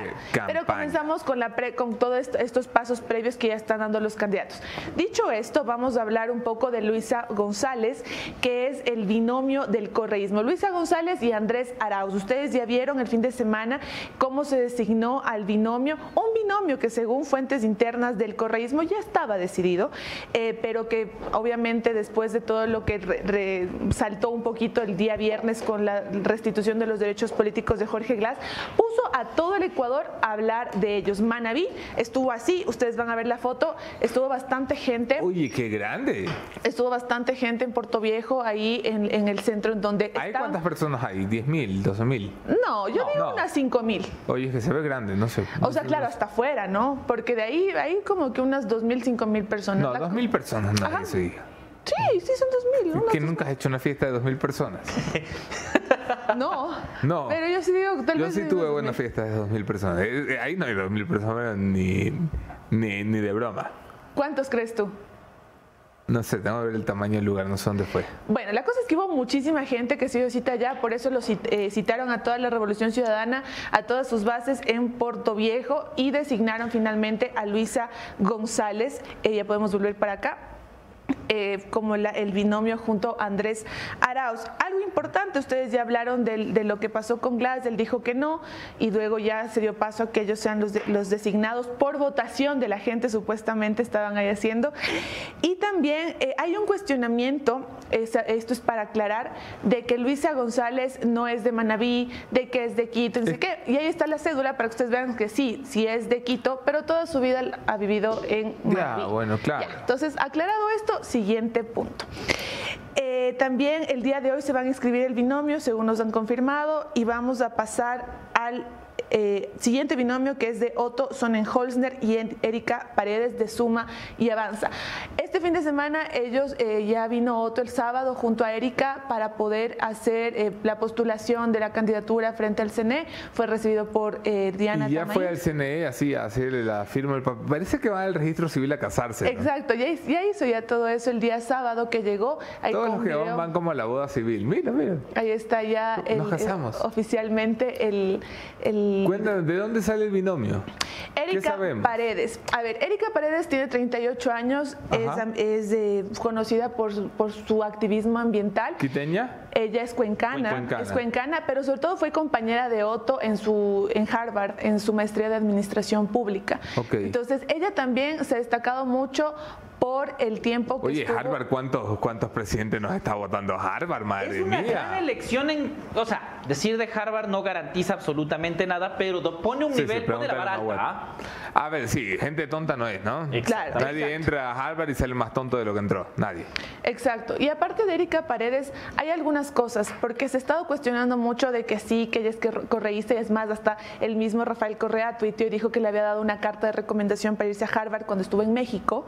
[SPEAKER 10] Pero comenzamos con, la con todos estos pasos previos que ya están dando los candidatos. Dicho esto, vamos a hablar un poco de Luisa González, que es el binomio del correísmo. Luisa González y Andrés Arauz. Ustedes ya vieron el fin de semana cómo se designó al binomio, un binomio que según fuentes internas del correísmo ya estaba decidido, eh, pero que obviamente después de todo lo que saltó un poquito el día viernes con la restitución de los derechos políticos de Jorge Glass, puso a todo el Ecuador a hablar de ellos. Manaví estuvo así, ustedes van a ver la foto, estuvo bastante gente.
[SPEAKER 1] Uy, qué grande.
[SPEAKER 10] Estuvo bastante gente en Puerto Viejo, ahí en, el centro en donde...
[SPEAKER 1] ¿Hay cuántas personas hay? ¿10 mil? ¿12 mil?
[SPEAKER 10] No, yo digo unas 5 mil.
[SPEAKER 1] Oye, es que se ve grande, no sé.
[SPEAKER 10] o sea, claro, hasta afuera, ¿no? Porque de ahí hay como que unas 2 mil, 5 mil personas.
[SPEAKER 1] No, 2 mil personas nadie se diga.
[SPEAKER 10] Sí, sí, son 2 mil.
[SPEAKER 1] ¿Que nunca has hecho una fiesta de 2 mil personas?
[SPEAKER 10] No.
[SPEAKER 1] No.
[SPEAKER 10] Pero yo sí digo, tal
[SPEAKER 1] yo
[SPEAKER 10] vez.
[SPEAKER 1] Yo sí tuve buena fiesta de 2 mil personas. Eh, eh, ahí no hay 2 mil personas ni, ni, ni de broma.
[SPEAKER 10] ¿Cuántos crees tú?
[SPEAKER 1] No sé, tengo que ver el tamaño del lugar, no sé dónde fue.
[SPEAKER 10] Bueno, la cosa es que hubo muchísima gente que se dio cita allá, por eso lo eh, citaron a toda la Revolución Ciudadana, a todas sus bases en Puerto Viejo y designaron finalmente a Luisa González. ya podemos volver para acá eh, como el binomio junto a Andrés Arauz. Algo importante, ustedes ya hablaron de, lo que pasó con Glass, él dijo que no, y luego ya se dio paso a que ellos sean los, los designados por votación de la gente, supuestamente estaban ahí haciendo. Y también eh, hay un cuestionamiento, esto es para aclarar, de que Luisa González no es de Manabí, de que es de Quito, y ahí está la cédula para que ustedes vean que sí, sí es de Quito, pero toda su vida ha vivido en Manabí.
[SPEAKER 1] Ya, bueno, claro.
[SPEAKER 10] entonces, aclarado esto, siguiente punto. Eh, también el día de hoy se van a inscribir el binomio, según nos han confirmado, y vamos a pasar al eh, siguiente binomio que es de Otto Sonnenholzner y Erika Paredes de Suma y Avanza. Este fin de semana ellos eh, ya vino Otto el sábado junto a Erika para poder hacer eh, la postulación de la candidatura frente al CNE. Fue recibido por Diana.
[SPEAKER 1] Y ya fue al CNE así a hacer la firma. Parece que va al registro civil a casarse.
[SPEAKER 10] Exacto, ya, hizo ya todo eso el día sábado que llegó.
[SPEAKER 1] Todos los que van, van como a la boda civil. Mira, mira.
[SPEAKER 10] Ahí está ya oficialmente el
[SPEAKER 1] Cuéntame, ¿de dónde sale el binomio?
[SPEAKER 10] Erika Paredes. A ver, Erika Paredes tiene 38 años, es, eh, conocida por, por, su activismo ambiental.
[SPEAKER 1] ¿Quiteña?
[SPEAKER 10] Ella es cuencana, es cuencana, pero sobre todo fue compañera de Otto en, su, en Harvard, en su maestría de administración pública. Entonces, ella también se ha destacado mucho por el tiempo que
[SPEAKER 1] Oye, Harvard, ¿cuántos, ¿cuántos presidentes nos está votando Harvard, madre
[SPEAKER 2] es una
[SPEAKER 1] mía?
[SPEAKER 2] gran elección en, o sea, decir de Harvard no garantiza absolutamente nada, pero pone un nivel, pone la vara alta.
[SPEAKER 1] A ver, sí, gente tonta no es, ¿no?
[SPEAKER 10] Claro.
[SPEAKER 1] Nadie entra a Harvard y sale más tonto de lo que entró, nadie.
[SPEAKER 10] Exacto. Y aparte de Erika Paredes, hay algunas cosas, porque se ha estado cuestionando mucho de que sí, que ella es correísta, y es más, hasta el mismo Rafael Correa tuiteó y dijo que le había dado una carta de recomendación para irse a Harvard cuando estuvo en México.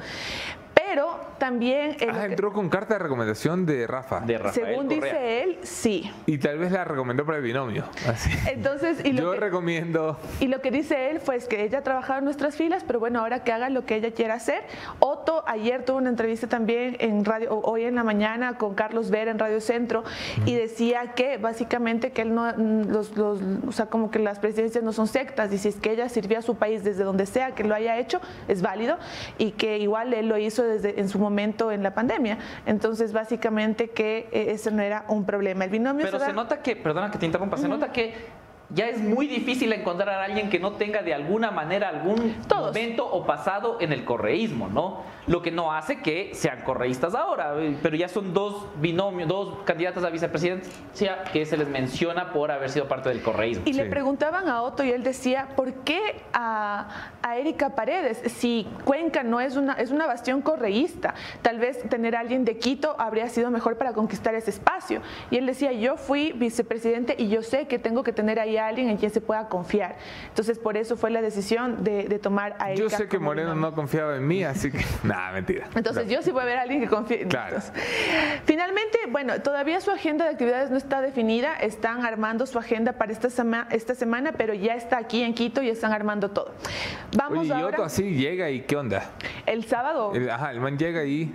[SPEAKER 10] Pero también...
[SPEAKER 1] Ah, entró con carta de recomendación de Rafa.
[SPEAKER 2] De Rafael
[SPEAKER 10] Según dice él, sí.
[SPEAKER 1] Y tal vez la recomendó para el binomio. Así.
[SPEAKER 10] Entonces, y lo
[SPEAKER 1] Yo recomiendo...
[SPEAKER 10] Y lo que dice él fue que ella ha trabajado en nuestras filas, pero bueno, ahora que haga lo que ella quiera hacer. Otto ayer tuvo una entrevista también en radio, hoy en la mañana con Carlos Vera en Radio Centro, y decía que básicamente que él no, los, los, o sea, como que las presidencias no son sectas, y si es que ella sirvió a su país desde donde sea que lo haya hecho, es válido, y que igual él lo hizo desde en su momento en la pandemia. Entonces, básicamente que eh, ese no era un problema. El binomio
[SPEAKER 2] Pero se, nota que, perdona que te interrumpa, se nota que ya es muy difícil encontrar a alguien que no tenga de alguna manera algún momento o pasado en el correísmo, ¿no? Lo que no hace que sean correístas ahora, pero ya son dos binomios, dos candidatas a vicepresidencia que se les menciona por haber sido parte del correísmo.
[SPEAKER 10] Y le preguntaban a Otto y él decía, ¿por qué a, a, Erika Paredes? Si Cuenca no es una, es una bastión correísta, tal vez tener a alguien de Quito habría sido mejor para conquistar ese espacio. Y él decía, yo fui vicepresidente y yo sé que tengo que tener ahí alguien en quien se pueda confiar. Entonces, por eso fue la decisión de, tomar a
[SPEAKER 1] Yo sé que Moreno no confiaba en mí, así que nada, mentira.
[SPEAKER 10] Entonces, yo sí voy a ver a alguien que confíe. Claro. finalmente, bueno, todavía su agenda de actividades no está definida, están armando su agenda para esta, esta semana, pero ya está aquí en Quito y están armando todo.
[SPEAKER 1] Vamos Oye, y Otto así llega y ¿qué onda?
[SPEAKER 10] El sábado.
[SPEAKER 1] ajá, el man llega y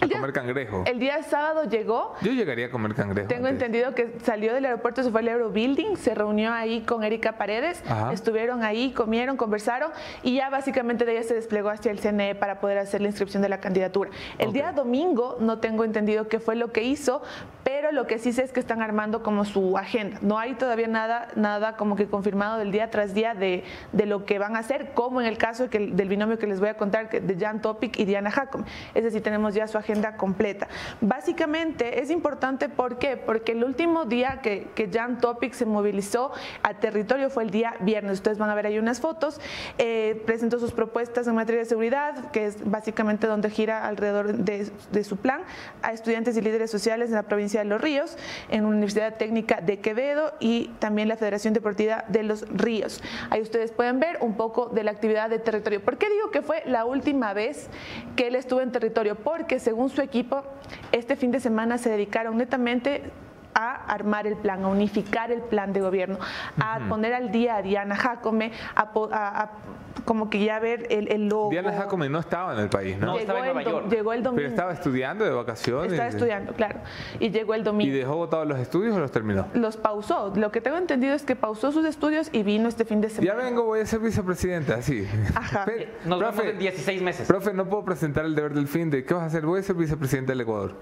[SPEAKER 1] a comer cangrejo.
[SPEAKER 10] El día sábado llegó.
[SPEAKER 1] Yo llegaría a comer cangrejo.
[SPEAKER 10] Tengo entendido que salió del aeropuerto, se fue al Aerobuilding, se reunió ahí con Erika Paredes, estuvieron ahí, comieron, conversaron y ya básicamente de ella se desplegó hacia el CNE para poder hacer la inscripción de la candidatura. El día domingo no tengo entendido qué fue lo que hizo, pero lo que sí sé es que están armando como su agenda. No hay todavía nada, nada como que confirmado del día tras día de, de lo que van a hacer, como en el caso que, del binomio que les voy a contar de Jan Topic y Diana Jacome. Es decir, tenemos ya su agenda agenda completa. Básicamente es importante, ¿por qué? Porque el último día que, que Jan Topic se movilizó a territorio fue el día viernes. Ustedes van a ver ahí unas fotos. Eh, presentó sus propuestas en materia de seguridad, que es básicamente donde gira alrededor de, de su plan, a estudiantes y líderes sociales en la provincia de Los Ríos, en la Universidad Técnica de Quevedo y también la Federación Deportiva de Los Ríos. Ahí ustedes pueden ver un poco de la actividad de territorio. ¿Por qué digo que fue la última vez que él estuvo en territorio? Porque según su equipo, este fin de semana se dedicaron netamente a armar el plan, a unificar el plan de gobierno, a poner al día a Diana Jacome, a, como que ya ver el, el, logo.
[SPEAKER 1] Diana Jacome no estaba en el país, ¿no?
[SPEAKER 10] no
[SPEAKER 1] llegó,
[SPEAKER 10] estaba en Nueva York. llegó el domingo.
[SPEAKER 1] Pero estaba estudiando de vacaciones.
[SPEAKER 10] Estaba estudiando, claro. Y llegó el domingo.
[SPEAKER 1] ¿Y dejó votados los estudios o los terminó?
[SPEAKER 10] Los pausó. Lo que tengo entendido es que pausó sus estudios y vino este fin de semana.
[SPEAKER 1] Ya vengo, voy a ser vicepresidenta, así.
[SPEAKER 2] Ajá. Nos profe, vemos en 16 meses.
[SPEAKER 1] Profe, no puedo presentar el deber del fin de ¿qué vas a hacer? Voy a ser vicepresidente del Ecuador.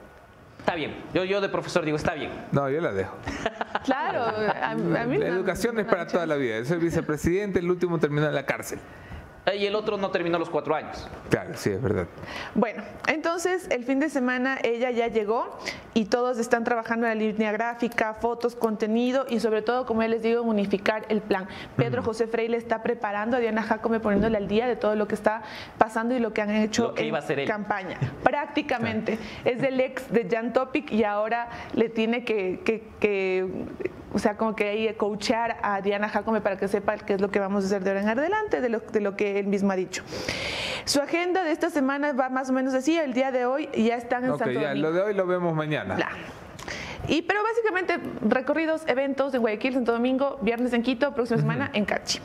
[SPEAKER 2] Está bien. Yo, yo de profesor digo, está bien.
[SPEAKER 1] No, yo la dejo.
[SPEAKER 10] claro. A, a mí
[SPEAKER 1] la educación es para toda la vida. Yo soy vicepresidente, el último terminó en la cárcel
[SPEAKER 2] y el otro no terminó los cuatro años.
[SPEAKER 1] Claro, sí, es verdad.
[SPEAKER 10] Bueno, entonces el fin de semana ella ya llegó y todos están trabajando en la línea gráfica, fotos, contenido y sobre todo, como ya les digo, unificar el plan. Pedro José Freire está preparando a Diana Jacome poniéndole al día de todo lo que está pasando y lo que han hecho
[SPEAKER 2] en
[SPEAKER 10] campaña. Prácticamente. Es del ex de Jan Topic y ahora le tiene que, que o sea, como que ahí coachear a Diana Jacome para que sepa qué es lo que vamos a hacer de ahora en adelante, de lo, de lo que él mismo ha dicho. Su agenda de esta semana va más o menos así, el día de hoy ya están en
[SPEAKER 1] okay, ya, Lo de hoy lo vemos mañana.
[SPEAKER 10] Y, pero básicamente recorridos, eventos en Guayaquil, Santo Domingo, viernes en Quito, próxima semana en Cachi.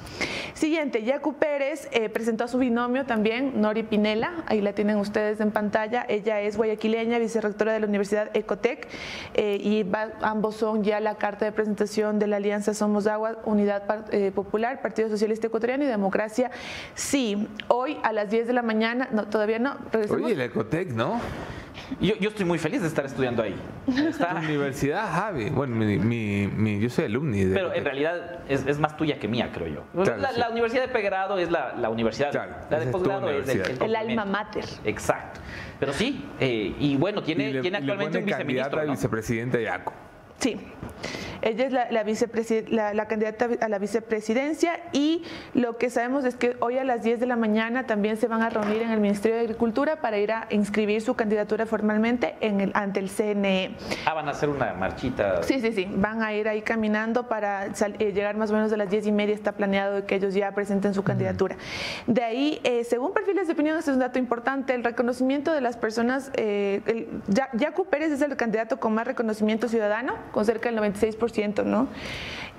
[SPEAKER 10] Siguiente, Yacu Pérez eh, presentó a su binomio también, Nori Pinela, ahí la tienen ustedes en pantalla. Ella es guayaquileña, vicerrectora de la Universidad Ecotec eh, y ambos son ya la carta de presentación de la Alianza Somos Agua, Unidad eh, Popular, Partido Socialista Ecuatoriano y Democracia. Sí, hoy a las 10 de la mañana, no, todavía no.
[SPEAKER 1] Oye, el Ecotec, ¿no?
[SPEAKER 2] Yo, yo, estoy muy feliz de estar estudiando ahí.
[SPEAKER 1] Está... Universidad Javi. Bueno, mi, mi, yo soy alumni. De
[SPEAKER 2] Pero en realidad es, es, más tuya que mía, creo yo. la, la, universidad de pregrado es la, la universidad.
[SPEAKER 1] Claro,
[SPEAKER 2] la de posgrado es, el,
[SPEAKER 10] el, el, alma mater.
[SPEAKER 2] Exacto. Pero sí, eh, y bueno, tiene,
[SPEAKER 1] y le,
[SPEAKER 2] tiene actualmente un viceministro.
[SPEAKER 1] ¿no? vicepresidente Yaco.
[SPEAKER 10] Sí. Ella es la, la, la, candidata a la vicepresidencia y lo que sabemos es que hoy a las 10 de la mañana también se van a reunir en el Ministerio de Agricultura para ir a inscribir su candidatura formalmente en el, ante el CNE.
[SPEAKER 2] Ah, van a hacer una marchita.
[SPEAKER 10] Sí, sí, sí. Van a ir ahí caminando para eh, llegar más o menos a las 10 y media. Está planeado que ellos ya presenten su candidatura. De ahí, eh, según perfiles de opinión, este es un dato importante, el reconocimiento de las personas. Eh, el, Yacu Pérez es el candidato con más reconocimiento ciudadano, con cerca del 96% ¿no?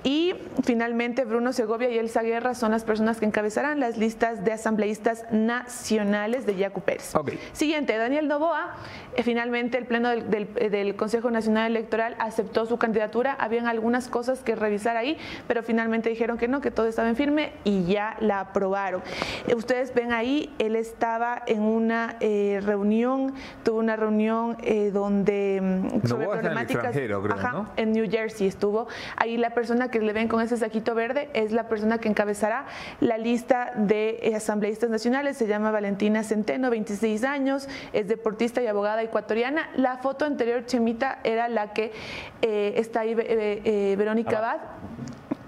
[SPEAKER 10] Y finalmente Bruno Segovia y Elsa Guerra son las personas que encabezarán las listas de asambleístas nacionales de Yacu Pérez. Siguiente, Daniel Novoa. Eh, finalmente el Pleno del, del, Consejo Nacional Electoral aceptó su candidatura. Habían algunas cosas que revisar ahí, pero finalmente dijeron que no, que todo estaba en firme y ya la aprobaron. Eh, ustedes ven ahí, él estaba en una eh, reunión, tuvo una reunión donde
[SPEAKER 1] mm, sobre problemáticas en, ¿no?
[SPEAKER 10] en New Jersey estuvo. Ahí la persona que que le ven con ese saquito verde es la persona que encabezará la lista de asambleístas nacionales. Se llama Valentina Centeno, 26 años, es deportista y abogada ecuatoriana. La foto anterior, Chemita, era la que eh, está ahí, eh, eh, Verónica Abad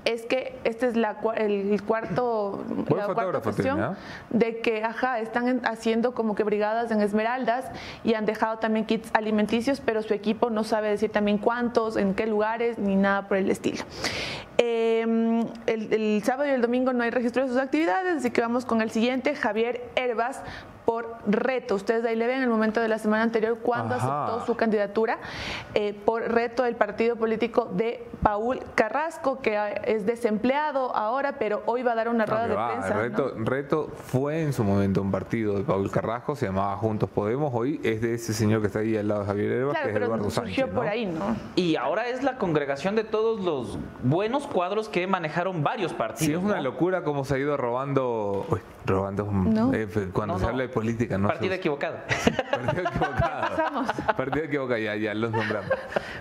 [SPEAKER 10] es que este es la, el cuarto, la cuarta cuestión de que ajá, están haciendo como que brigadas en Esmeraldas y han dejado también kits alimenticios, pero su equipo no sabe decir también cuántos, en qué lugares, ni nada por el estilo. Em, el, el, sábado y el domingo no hay registro de sus actividades, así que vamos con el siguiente, Javier Herbas, por reto. Ustedes ahí le ven en el momento de la semana anterior cuando aceptó su candidatura eh, por reto del partido político de Paul Carrasco, que es desempleado ahora, pero hoy va a dar una rueda de prensa.
[SPEAKER 1] Reto, reto fue en su momento un partido de Paul Carrasco, se llamaba Juntos Podemos, hoy es de ese señor que está ahí al lado de Javier Herbas, que es Eduardo Sánchez.
[SPEAKER 10] por ahí, ¿no?
[SPEAKER 2] Y ahora es la congregación de todos los buenos cuadros que manejaron varios partidos.
[SPEAKER 1] Sí, es una locura cómo se ha ido robando, robando eh, cuando se habla de política, ¿no?
[SPEAKER 2] Partido equivocado.
[SPEAKER 1] Partido equivocado. Partido equivocado, ya, ya los nombramos.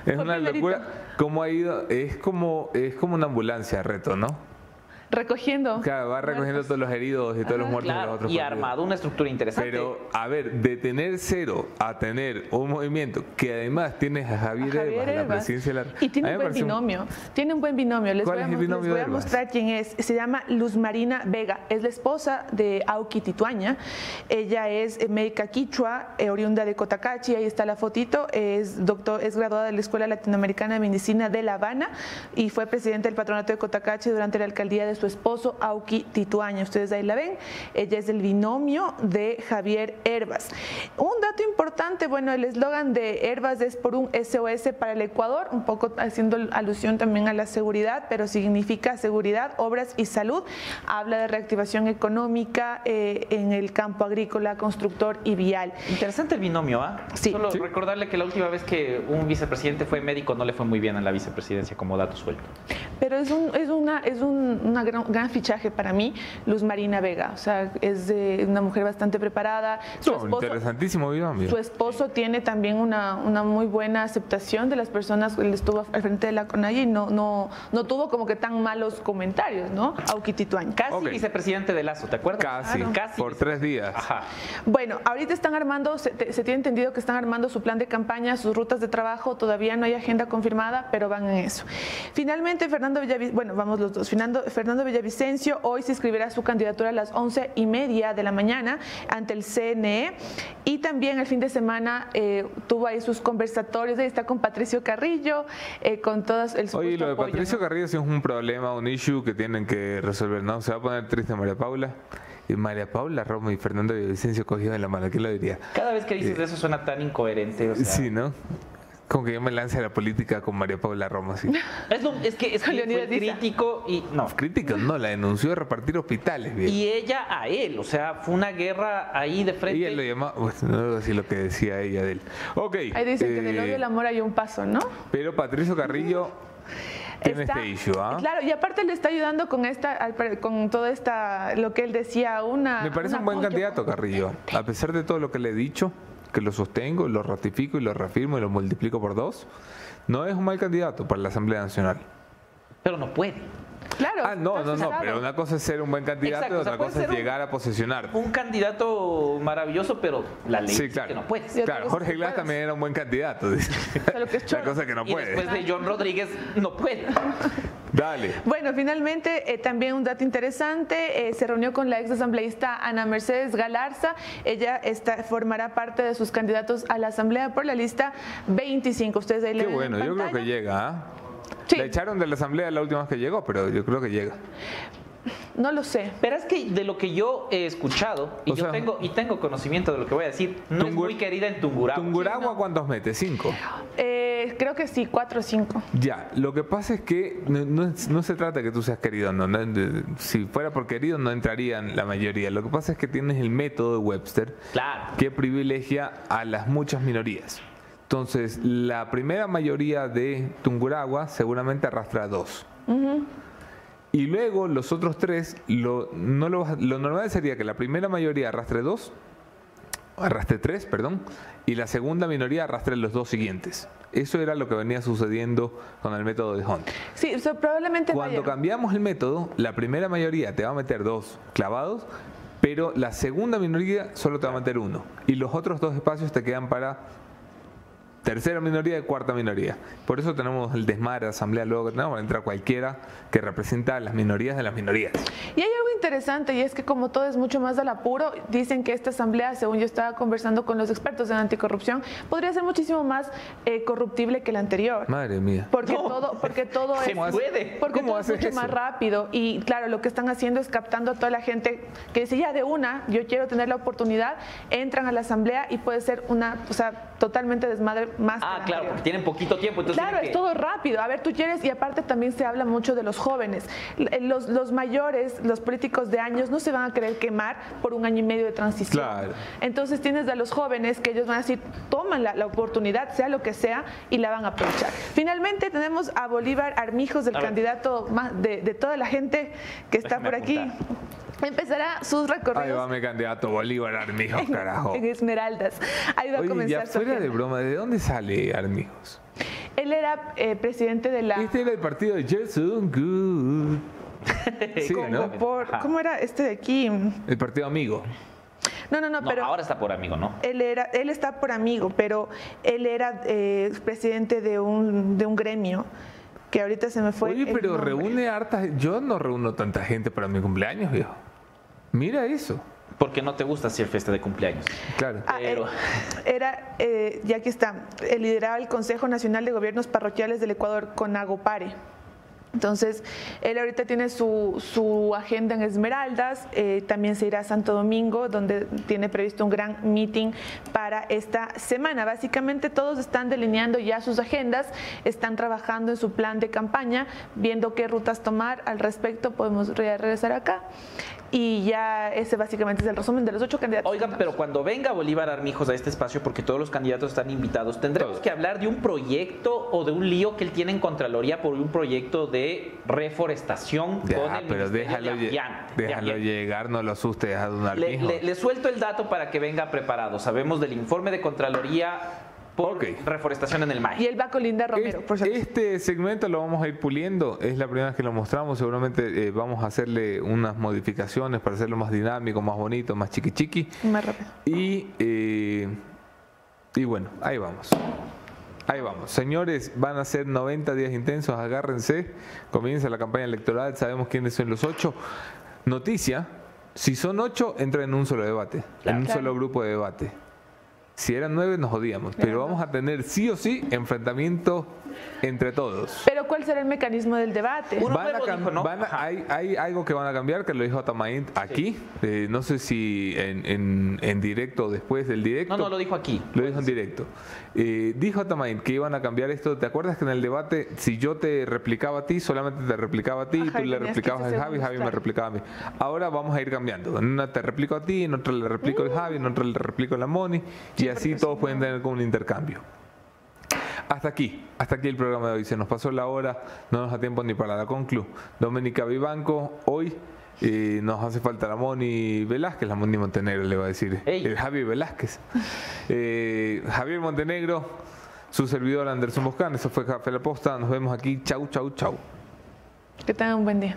[SPEAKER 1] Es una locura cómo ha ido, es como, es como una ambulancia, reto, ¿no?
[SPEAKER 10] Recogiendo.
[SPEAKER 1] Claro, va recogiendo todos los heridos y todos los muertos de los otros
[SPEAKER 2] Y armado, una estructura interesante.
[SPEAKER 1] Pero, a ver, de tener cero a tener un movimiento que además tienes a Javier, Javier la presidencia de la...
[SPEAKER 10] Y tiene un buen binomio. Tiene un buen binomio. Les
[SPEAKER 1] ¿Cuál
[SPEAKER 10] voy,
[SPEAKER 1] es el binomio
[SPEAKER 10] les voy a mostrar quién es. Se llama Luz Marina Vega. Es la esposa de Auki Tituaña. Ella es eh, médica quichua, eh, oriunda de Cotacachi. Ahí está la fotito. Es, doctor, es graduada de la Escuela Latinoamericana de Medicina de La Habana y fue presidente del patronato de Cotacachi durante la alcaldía de su esposo, Auki Tituaña. Ustedes ahí la ven. Ella es el binomio de Javier Herbas. Un dato importante, bueno, el eslogan de Herbas es por un SOS para el Ecuador, un poco haciendo alusión también a la seguridad, pero significa seguridad, obras y salud. Habla de reactivación económica eh, en el campo agrícola, constructor y vial.
[SPEAKER 2] Interesante el binomio, ¿ah?
[SPEAKER 10] Sí.
[SPEAKER 2] Solo recordarle que la última vez que un vicepresidente fue médico no le fue muy bien en la vicepresidencia como dato suelto.
[SPEAKER 10] Pero es un, es una, es un una gran, fichaje para mí, Luz Marina Vega. O sea, es una mujer bastante preparada.
[SPEAKER 1] Su esposo, interesantísimo.
[SPEAKER 10] Su esposo tiene también una, una muy buena aceptación de las personas. Él estuvo al frente de la CONAIE y no, no, no tuvo como que tan malos comentarios, ¿no? Auquitituañ.
[SPEAKER 2] Casi vicepresidente de Lazo, ¿te acuerdas?
[SPEAKER 1] Casi, Casi por tres días.
[SPEAKER 10] Ajá. Bueno, ahorita están armando, se, se, tiene entendido que están armando su plan de campaña, sus rutas de trabajo. Todavía no hay agenda confirmada, pero van en eso. Finalmente, Fernando Villavicencio, bueno, vamos los dos. Fernando, Fernando Villavicencio hoy se inscribirá su candidatura a las once y media de la mañana ante el CNE y también el fin de semana eh, tuvo ahí sus conversatorios. Ahí está con Patricio Carrillo, eh, con todas el
[SPEAKER 1] Oye, lo de Patricio Carrillo sí es un problema, un issue que tienen que resolver, ¿no? Se va a poner triste María Paula. Y María Paula Romo y Fernando Villavicencio cogidos en la mano, ¿qué lo diría?
[SPEAKER 2] Cada vez que dices eh, eso suena tan incoherente.
[SPEAKER 1] Sí, ¿no? Como que yo me lance a la política con María Paula Roma, sí.
[SPEAKER 2] Es, es que es que crítico y no.
[SPEAKER 1] Crítico, no, la denunció de repartir hospitales.
[SPEAKER 2] Y ella a él, o sea, fue una guerra ahí de frente.
[SPEAKER 1] Ella lo llamaba, pues, no debo decir lo que decía ella de él. Ok.
[SPEAKER 10] Ahí dicen que en el odio y el amor hay un paso, ¿no?
[SPEAKER 1] Pero Patricio Carrillo... Tiene este issue, ¿ah?
[SPEAKER 10] Claro, y aparte le está ayudando con esta, con todo esta, lo que él decía, una.
[SPEAKER 1] Me parece un buen candidato, Carrillo. A pesar de todo lo que le he dicho, que lo sostengo, lo ratifico y lo reafirmo y lo multiplico por dos, no es un mal candidato para la Asamblea Nacional.
[SPEAKER 2] Pero no puede.
[SPEAKER 10] Claro.
[SPEAKER 1] Ah, no, no, no, pero una cosa es ser un buen candidato y otra cosa es llegar a posesionar.
[SPEAKER 2] Un candidato maravilloso, pero la ley sí, claro. que no puede.
[SPEAKER 1] Claro, Jorge Glass también era un buen candidato. Dice. la cosa que no puede.
[SPEAKER 2] Y después de John Rodríguez, no puede.
[SPEAKER 1] Dale.
[SPEAKER 10] Bueno, finalmente, eh, también un dato interesante, eh, se reunió con la ex asambleísta Ana Mercedes Galarza. Ella está, formará parte de sus candidatos a la asamblea por la lista 25. Ustedes ahí
[SPEAKER 1] Qué bueno, yo creo que llega. ¿ah? Sí. Le echaron de la asamblea la última vez que llegó, pero yo creo que llega.
[SPEAKER 10] No lo sé.
[SPEAKER 2] Pero es que de lo que yo he escuchado, y yo tengo, y tengo conocimiento de lo que voy a decir, no es muy querida en Tungurahua.
[SPEAKER 1] ¿Tungurahua cuántos mete? ¿Cinco?
[SPEAKER 10] Eh, creo que sí, cuatro o cinco.
[SPEAKER 1] Ya, lo que pasa es que no, se trata de que tú seas querido, no, si fuera por querido no entrarían la mayoría. Lo que pasa es que tienes el método de Webster que privilegia a las muchas minorías. Entonces, la primera mayoría de Tungurahua seguramente arrastra dos. Y luego los otros tres, lo, no lo, normal sería que la primera mayoría arrastre dos, arrastre tres, perdón, y la segunda minoría arrastre los dos siguientes. Eso era lo que venía sucediendo con el método de Hunt.
[SPEAKER 10] Sí, probablemente.
[SPEAKER 1] Cuando cambiamos el método, la primera mayoría te va a meter dos clavados, pero la segunda minoría solo te va a meter uno. Y los otros dos espacios te quedan para tercera minoría y cuarta minoría. Por eso tenemos el desmadre de asamblea luego que tenemos, entra cualquiera que representa a las minorías de las minorías.
[SPEAKER 10] Y hay algo interesante y es que como todo es mucho más del apuro, dicen que esta asamblea, según yo estaba conversando con los expertos en anticorrupción, podría ser muchísimo más eh, corruptible que la anterior.
[SPEAKER 1] Madre mía.
[SPEAKER 10] Porque todo, porque todo es,
[SPEAKER 2] puede?
[SPEAKER 10] Porque todo es mucho más rápido y claro, lo que están haciendo es captando a toda la gente que dice ya de una, yo quiero tener la oportunidad, entran a la asamblea y puede ser una, o sea, totalmente desmadre más.
[SPEAKER 2] Ah, claro, porque tienen poquito tiempo. Entonces
[SPEAKER 10] claro, es todo rápido. A ver, tú quieres, y aparte también se habla mucho de los jóvenes. Los, los mayores, los políticos de años, no se van a querer quemar por un año y medio de transición. Claro. Entonces tienes a los jóvenes que ellos van a decir, toman la, oportunidad, sea lo que sea, y la van a aprovechar. Finalmente tenemos a Bolívar Armijos, el candidato más de, de, toda la gente que está por aquí empezará sus recorridos.
[SPEAKER 1] Ahí va mi candidato Bolívar Armijos, carajo.
[SPEAKER 10] en Esmeraldas. Ahí va a comenzar
[SPEAKER 1] ya fuera de broma, ¿de dónde sale Armijos?
[SPEAKER 10] Él era eh, presidente de la...
[SPEAKER 1] Este era el partido de Jason Good.
[SPEAKER 10] sí, ¿no? ¿Cómo era este de aquí?
[SPEAKER 1] El partido amigo.
[SPEAKER 10] No, no, no, pero.
[SPEAKER 2] Ahora está por amigo, ¿no?
[SPEAKER 10] Él, era, él está por amigo, pero él era eh, presidente de un, de un gremio que ahorita se me fue.
[SPEAKER 1] Oye, pero reúne harta. Yo no reúno tanta gente para mi cumpleaños, viejo. Mira eso.
[SPEAKER 2] Porque no te gusta hacer fiesta de cumpleaños.
[SPEAKER 1] Claro.
[SPEAKER 10] Ah, pero... era, eh, ya que está, lideraba el Consejo Nacional de Gobiernos Parroquiales del Ecuador con Agopare. Entonces, él ahorita tiene su, agenda en Esmeraldas, eh, también se irá a Santo Domingo, donde tiene previsto un gran meeting para esta semana. Básicamente todos están delineando ya sus agendas, están trabajando en su plan de campaña, viendo qué rutas tomar al respecto. Podemos regresar acá. Y ya ese básicamente es el resumen de los ocho candidatos.
[SPEAKER 2] Oigan, pero cuando venga Bolívar Armijos a este espacio, porque todos los candidatos están invitados, tendremos que hablar de un proyecto o de un lío que él tiene en Contraloría por un proyecto de reforestación con el
[SPEAKER 1] pero déjalo, déjalo llegar, no lo asuste, deja de
[SPEAKER 2] le, le suelto el dato para que venga preparado. Sabemos del informe de Contraloría por reforestación en el mar.
[SPEAKER 10] Y el va Linda Romero,
[SPEAKER 1] Este segmento lo vamos a ir puliendo, es la primera vez que lo mostramos, seguramente eh, vamos a hacerle unas modificaciones para hacerlo más dinámico, más bonito, más chiqui chiqui.
[SPEAKER 10] Más rápido.
[SPEAKER 1] Y, eh, y bueno, ahí vamos. Ahí vamos. Señores, van a ser 90 días intensos, agárrense. Comienza la campaña electoral, sabemos quiénes son los ocho. Noticia, si son ocho, entra en un solo debate, en un solo grupo de debate. Si eran nueve nos jodíamos, pero vamos a tener sí o sí enfrentamiento entre todos.
[SPEAKER 10] Pero ¿cuál será el mecanismo del debate?
[SPEAKER 1] hay, algo que van a cambiar, que lo dijo Atamain aquí. Eh, no sé si en, en, directo o después del directo.
[SPEAKER 2] No, no, lo dijo aquí.
[SPEAKER 1] Lo dijo en directo. Eh, dijo Atamain que iban a cambiar esto. ¿Te acuerdas que en el debate, si yo te replicaba a ti, solamente te replicaba a ti, y tú le replicabas a Javi, Javi me replicaba a mí? Ahora vamos a ir cambiando. En una te replico a ti, en otra le replico al Javi, en otra le replico a la Moni, y así todos pueden tener como un intercambio. Hasta aquí, hasta aquí el programa de hoy. Se nos pasó la hora, no nos da tiempo ni para la conclu. Doménica Vivanco, hoy eh, nos hace falta la Moni Velázquez, la Moni Montenegro le va a decir, el Javi Velázquez. Eh, Javier Montenegro, su servidor Anderson Boscan, eso fue Café La Posta, nos vemos aquí, chau, chau, chau.
[SPEAKER 10] Que tengan un buen día.